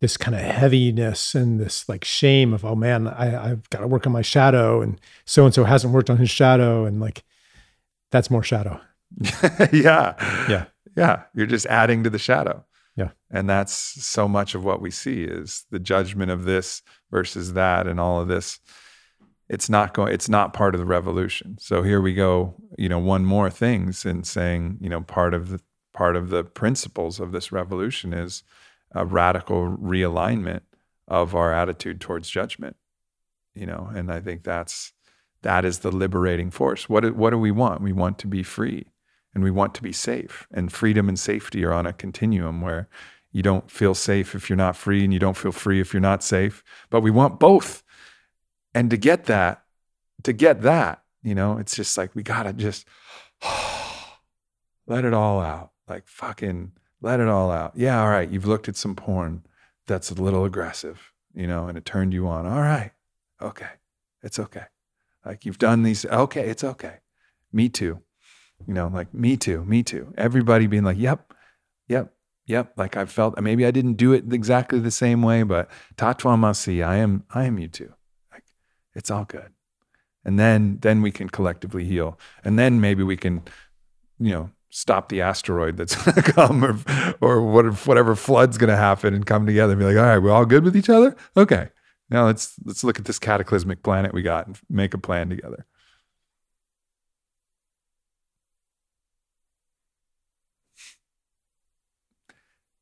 this kind of heaviness and this like shame of, oh man, I, I've got to work on my shadow and so and so hasn't worked on his shadow. And like that's more shadow. yeah. Yeah. Yeah. You're just adding to the shadow. Yeah. And that's so much of what we see is the judgment of this versus that and all of this. It's not going it's not part of the revolution. So here we go, you know, one more things in saying, you know, part of the part of the principles of this revolution is a radical realignment of our attitude towards judgment. You know, and I think that's that is the liberating force. What what do we want? We want to be free and we want to be safe. And freedom and safety are on a continuum where you don't feel safe if you're not free and you don't feel free if you're not safe. But we want both. And to get that, to get that, you know, it's just like we gotta just let it all out. Like fucking let it all out. Yeah, all right. You've looked at some porn that's a little aggressive, you know, and it turned you on. All right. Okay. It's okay. Like you've done these. Okay. It's okay. Me too. You know, like me too. Me too. Everybody being like, yep, yep. Like I felt maybe I didn't do it exactly the same way, but tat tvam asi, I am, I am you too. Like it's all good. And then, then we can collectively heal. And then maybe we can, you know, stop the asteroid that's to come or, or what, whatever flood's going to happen and come together and be like, all right, we're all good with each other. Okay. Now let's, let's look at this cataclysmic planet we got and make a plan together.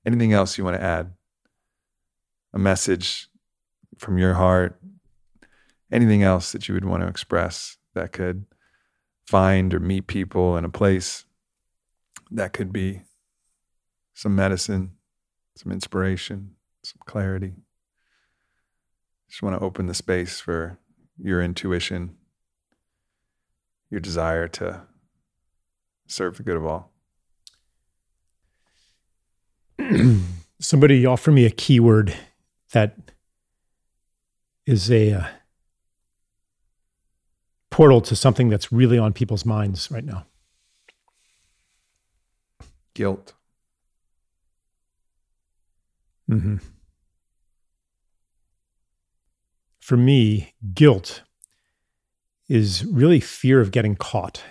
Anything else you want to add? A message from your heart? Anything else that you would want to express that could find or meet people in a place that could be some medicine, some inspiration, some clarity. Just want to open the space for your intuition, your desire to serve the good of all. Somebody offer me a keyword that is a uh, portal to something that's really on people's minds right now. Guilt. Mm-hmm. For me, guilt is really fear of getting caught,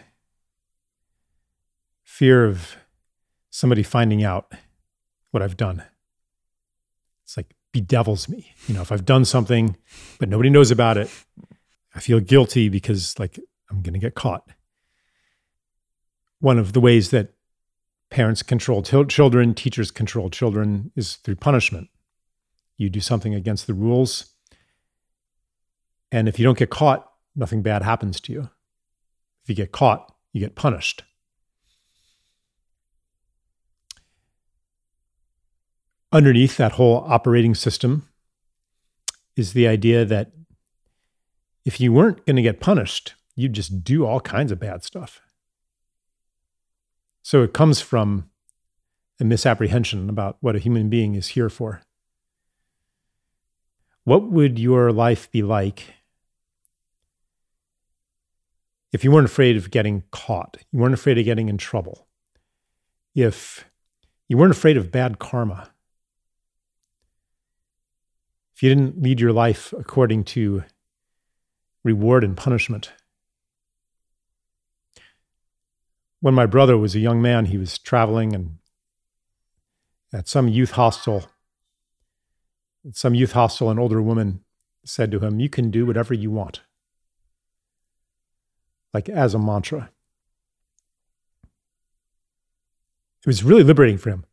fear of somebody finding out what I've done. It's like bedevils me. You know, if I've done something, but nobody knows about it, I feel guilty because, like, I'm going to get caught. One of the ways that parents control t- children, teachers control children is through punishment. You do something against the rules, and if you don't get caught, nothing bad happens to you. If you get caught, you get punished. Underneath that whole operating system is the idea that if you weren't going to get punished, you'd just do all kinds of bad stuff. So it comes from a misapprehension about what a human being is here for. What would your life be like if you weren't afraid of getting caught? You weren't afraid of getting in trouble? If you weren't afraid of bad karma? If you didn't lead your life according to reward and punishment? when my brother was a young man, he was traveling and at some youth hostel. Some youth hostel, an older woman said to him, You can do whatever you want. Like as a mantra. It was really liberating for him.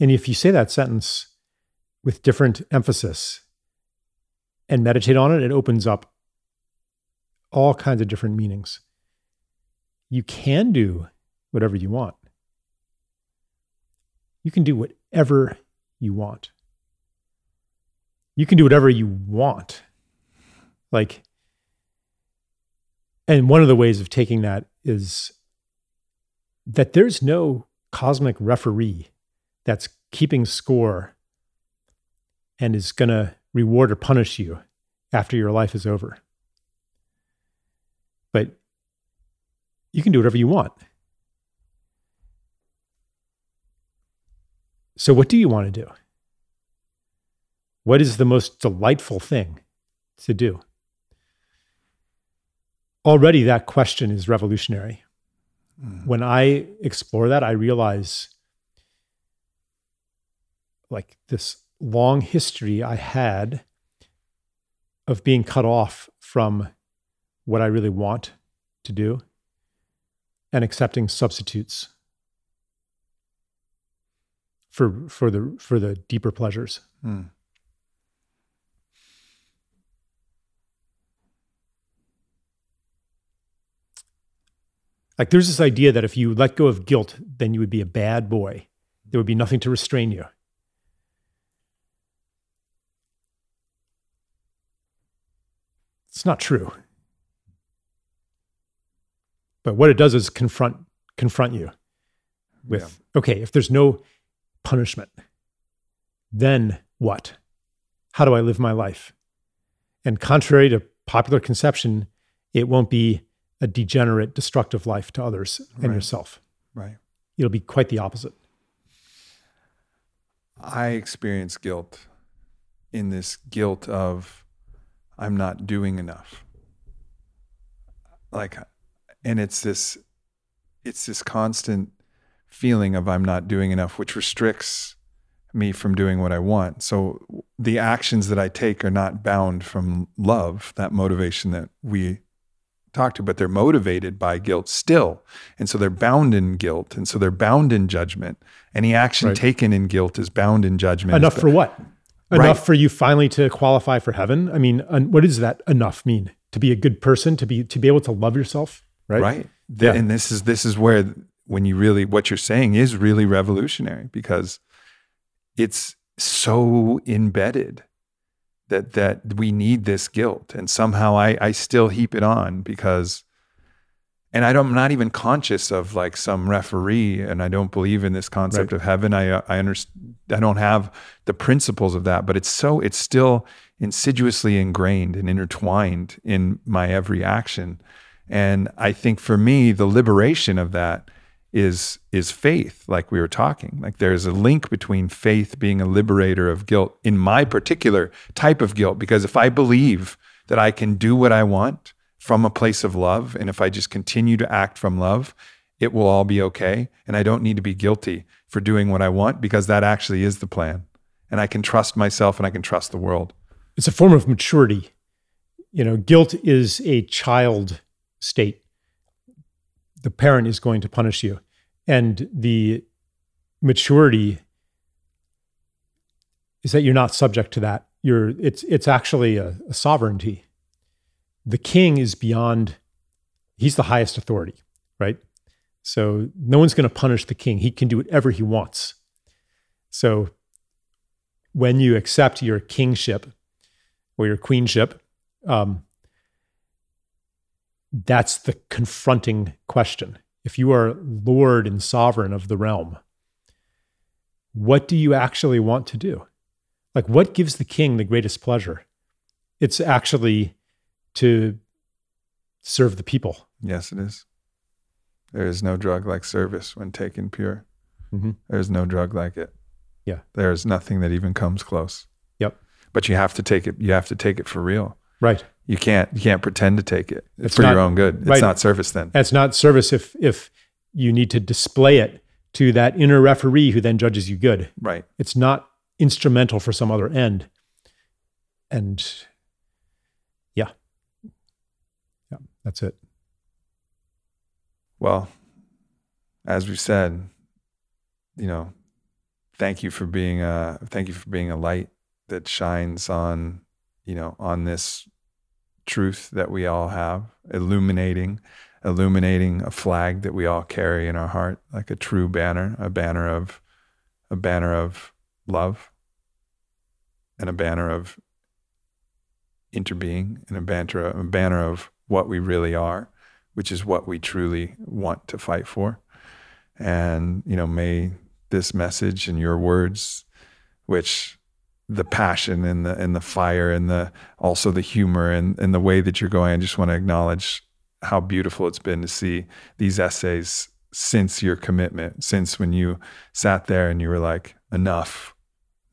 And if you say that sentence with different emphasis and meditate on it, it opens up all kinds of different meanings you can do whatever you want. You can do whatever you want. You can do whatever you want. Like, and one of the ways of taking that is that there's no cosmic referee that's keeping score and is going to reward or punish you after your life is over. But you can do whatever you want. So, what do you want to do? What is the most delightful thing to do? Already, that question is revolutionary. Mm. When I explore that, I realize like this long history I had of being cut off from what I really want to do and accepting substitutes for for the for the deeper pleasures. Mm. Like there's this idea that if you let go of guilt, then you would be a bad boy. There would be nothing to restrain you. It's not true. But what it does is confront confront you with yeah. okay, if there's no punishment, then what? How do I live my life? And contrary to popular conception, it won't be a degenerate, destructive life to others and right. yourself. Right. It'll be quite the opposite. I experience guilt in this guilt of I'm not doing enough. Like and it's this it's this constant feeling of I'm not doing enough, which restricts me from doing what I want. So the actions that I take are not bound from love, that motivation that we talked to, but they're motivated by guilt still. And so they're bound in guilt. And so they're bound in judgment. Any action right. taken in guilt is bound in judgment. Enough for what? Enough right. for you finally to qualify for heaven? I mean, what does that enough mean? To be a good person, to be to be able to love yourself? right? Right. Yeah. And this is this is where when you really what you're saying is really revolutionary because it's so embedded that that we need this guilt and somehow I I still heap it on because and I don't, I'm not even conscious of like some referee, and I don't believe in this concept Right. of heaven. I uh, I understand. I don't have the principles of that, but it's so it's still insidiously ingrained and intertwined in my every action. And I think for me, the liberation of that is is faith, like we were talking. Like there's a link between faith being a liberator of guilt in my particular type of guilt, because if I believe that I can do what I want from a place of love, and if I just continue to act from love, it will all be okay. And I don't need to be guilty for doing what I want because that actually is the plan. And I can trust myself and I can trust the world. It's a form of maturity. You know, guilt is a child state. The parent is going to punish you. And the maturity is that you're not subject to that. You're it's it's actually a, a sovereignty. The king is beyond he's the highest authority, right? So no one's going to punish the king. He can do whatever he wants. So when you accept your kingship or your queenship, um, that's the confronting question. If you are lord and sovereign of the realm, what do you actually want to do? Like, what gives the king the greatest pleasure? It's actually to serve the people. Yes, it is. There is no drug like service when taken pure. Mhm. There's no drug like it. Yeah. There's nothing that even comes close. Yep. But you have to take it. You have to take it for real. Right. You can't. You can't pretend to take it. It's, It's for not- your own good. It's right. not service then. That's not service if if you need to display it to that inner referee who then judges you good. Right. It's not instrumental for some other end. And yeah. Yeah, that's it. Well, as we said, you know, thank you for being a thank you for being a light that shines on, you know, on this truth that we all have, illuminating, illuminating a flag that we all carry in our heart, like a true banner, a banner of a banner of love and a banner of interbeing and a banner a banner of what we really are which is what we truly want to fight for. And, you know, may this message and your words, which the passion and the and the fire and the also the humor and, and the way that you're going, I just want to acknowledge how beautiful it's been to see these essays since your commitment, since when you sat there and you were like, enough,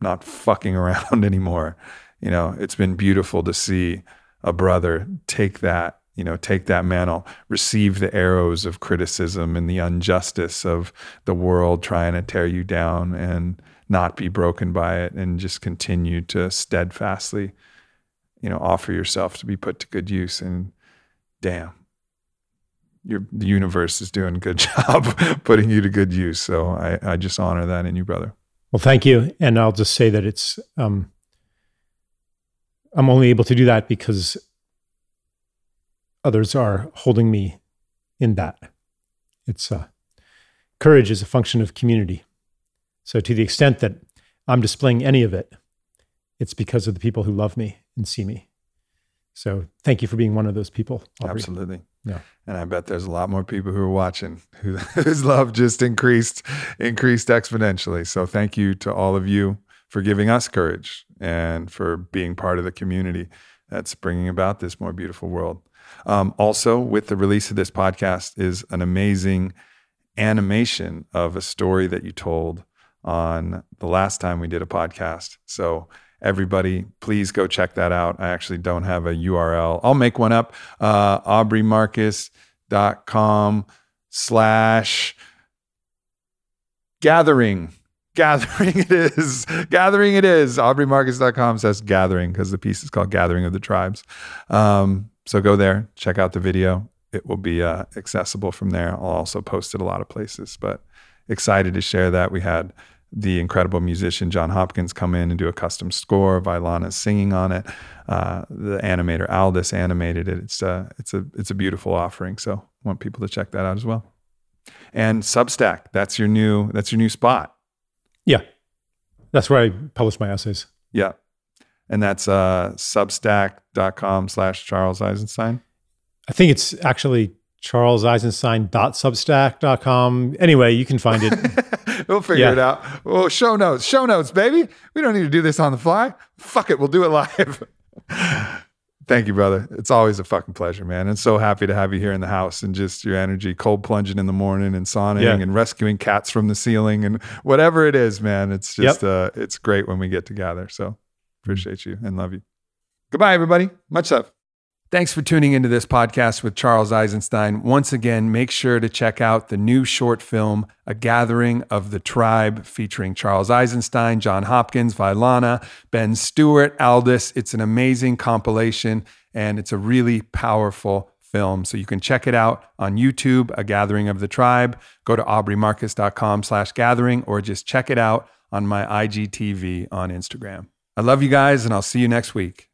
not fucking around anymore. You know, it's been beautiful to see a brother take that you know, take that mantle, receive the arrows of criticism and the injustice of the world trying to tear you down and not be broken by it and just continue to steadfastly, you know, offer yourself to be put to good use. And damn, your the universe is doing a good job putting you to good use. So I, I just honor that in you, brother. Well, thank you. And I'll just say that it's um I'm only able to do that because others are holding me in that. It's uh, courage is a function of community. So to the extent that I'm displaying any of it, it's because of the people who love me and see me. So thank you for being one of those people. Aubrey. Absolutely. Yeah. And I bet there's a lot more people who are watching who, whose love just increased, increased exponentially. So thank you to all of you for giving us courage and for being part of the community that's bringing about this more beautiful world. Um, also, with the release of this podcast, is an amazing animation of a story that you told on the last time we did a podcast. So, everybody, please go check that out. I actually don't have a URL. I'll make one up. Uh, AubreyMarcus.com slash gathering. Gathering it is. Gathering it is. AubreyMarcus.com says gathering because the piece is called Gathering of the Tribes. Um, so go there, check out the video. It will be uh, accessible from there. I'll also post it a lot of places, but excited to share that. We had the incredible musician Jon Hopkins come in and do a custom score. Vylana's singing on it. Uh, the animator Aldis animated it. It's uh, it's a it's a beautiful offering. So I want people to check that out as well. And Substack, that's your new that's your new spot. Yeah, that's where I publish my essays. Yeah, and that's uh, Substack.com slash Charles Eisenstein. I think it's actually charles charleseisenstein.substack.com. Anyway, you can find it. we'll figure Yeah. it out. Well, show notes, show notes, baby. We don't need to do this on the fly. Fuck it, we'll do it live. Thank you, brother. It's always a fucking pleasure, man. And so happy to have you here in the house and just your energy, cold plunging in the morning and sauning Yeah. and rescuing cats from the ceiling and whatever it is, man. It's just uh it's great when we get together. So appreciate you and love you. Goodbye, everybody. Much love. Thanks for tuning into this podcast with Charles Eisenstein. Once again, make sure to check out the new short film, A Gathering of the Tribe, featuring Charles Eisenstein, Jon Hopkins, Vylana, Ben Stewart, Aldis. It's an amazing compilation and it's a really powerful film. So you can check it out on YouTube, A Gathering of the Tribe. Go to aubreymarcus.com slash gathering or just check it out on my IGTV on Instagram. I love you guys and I'll see you next week.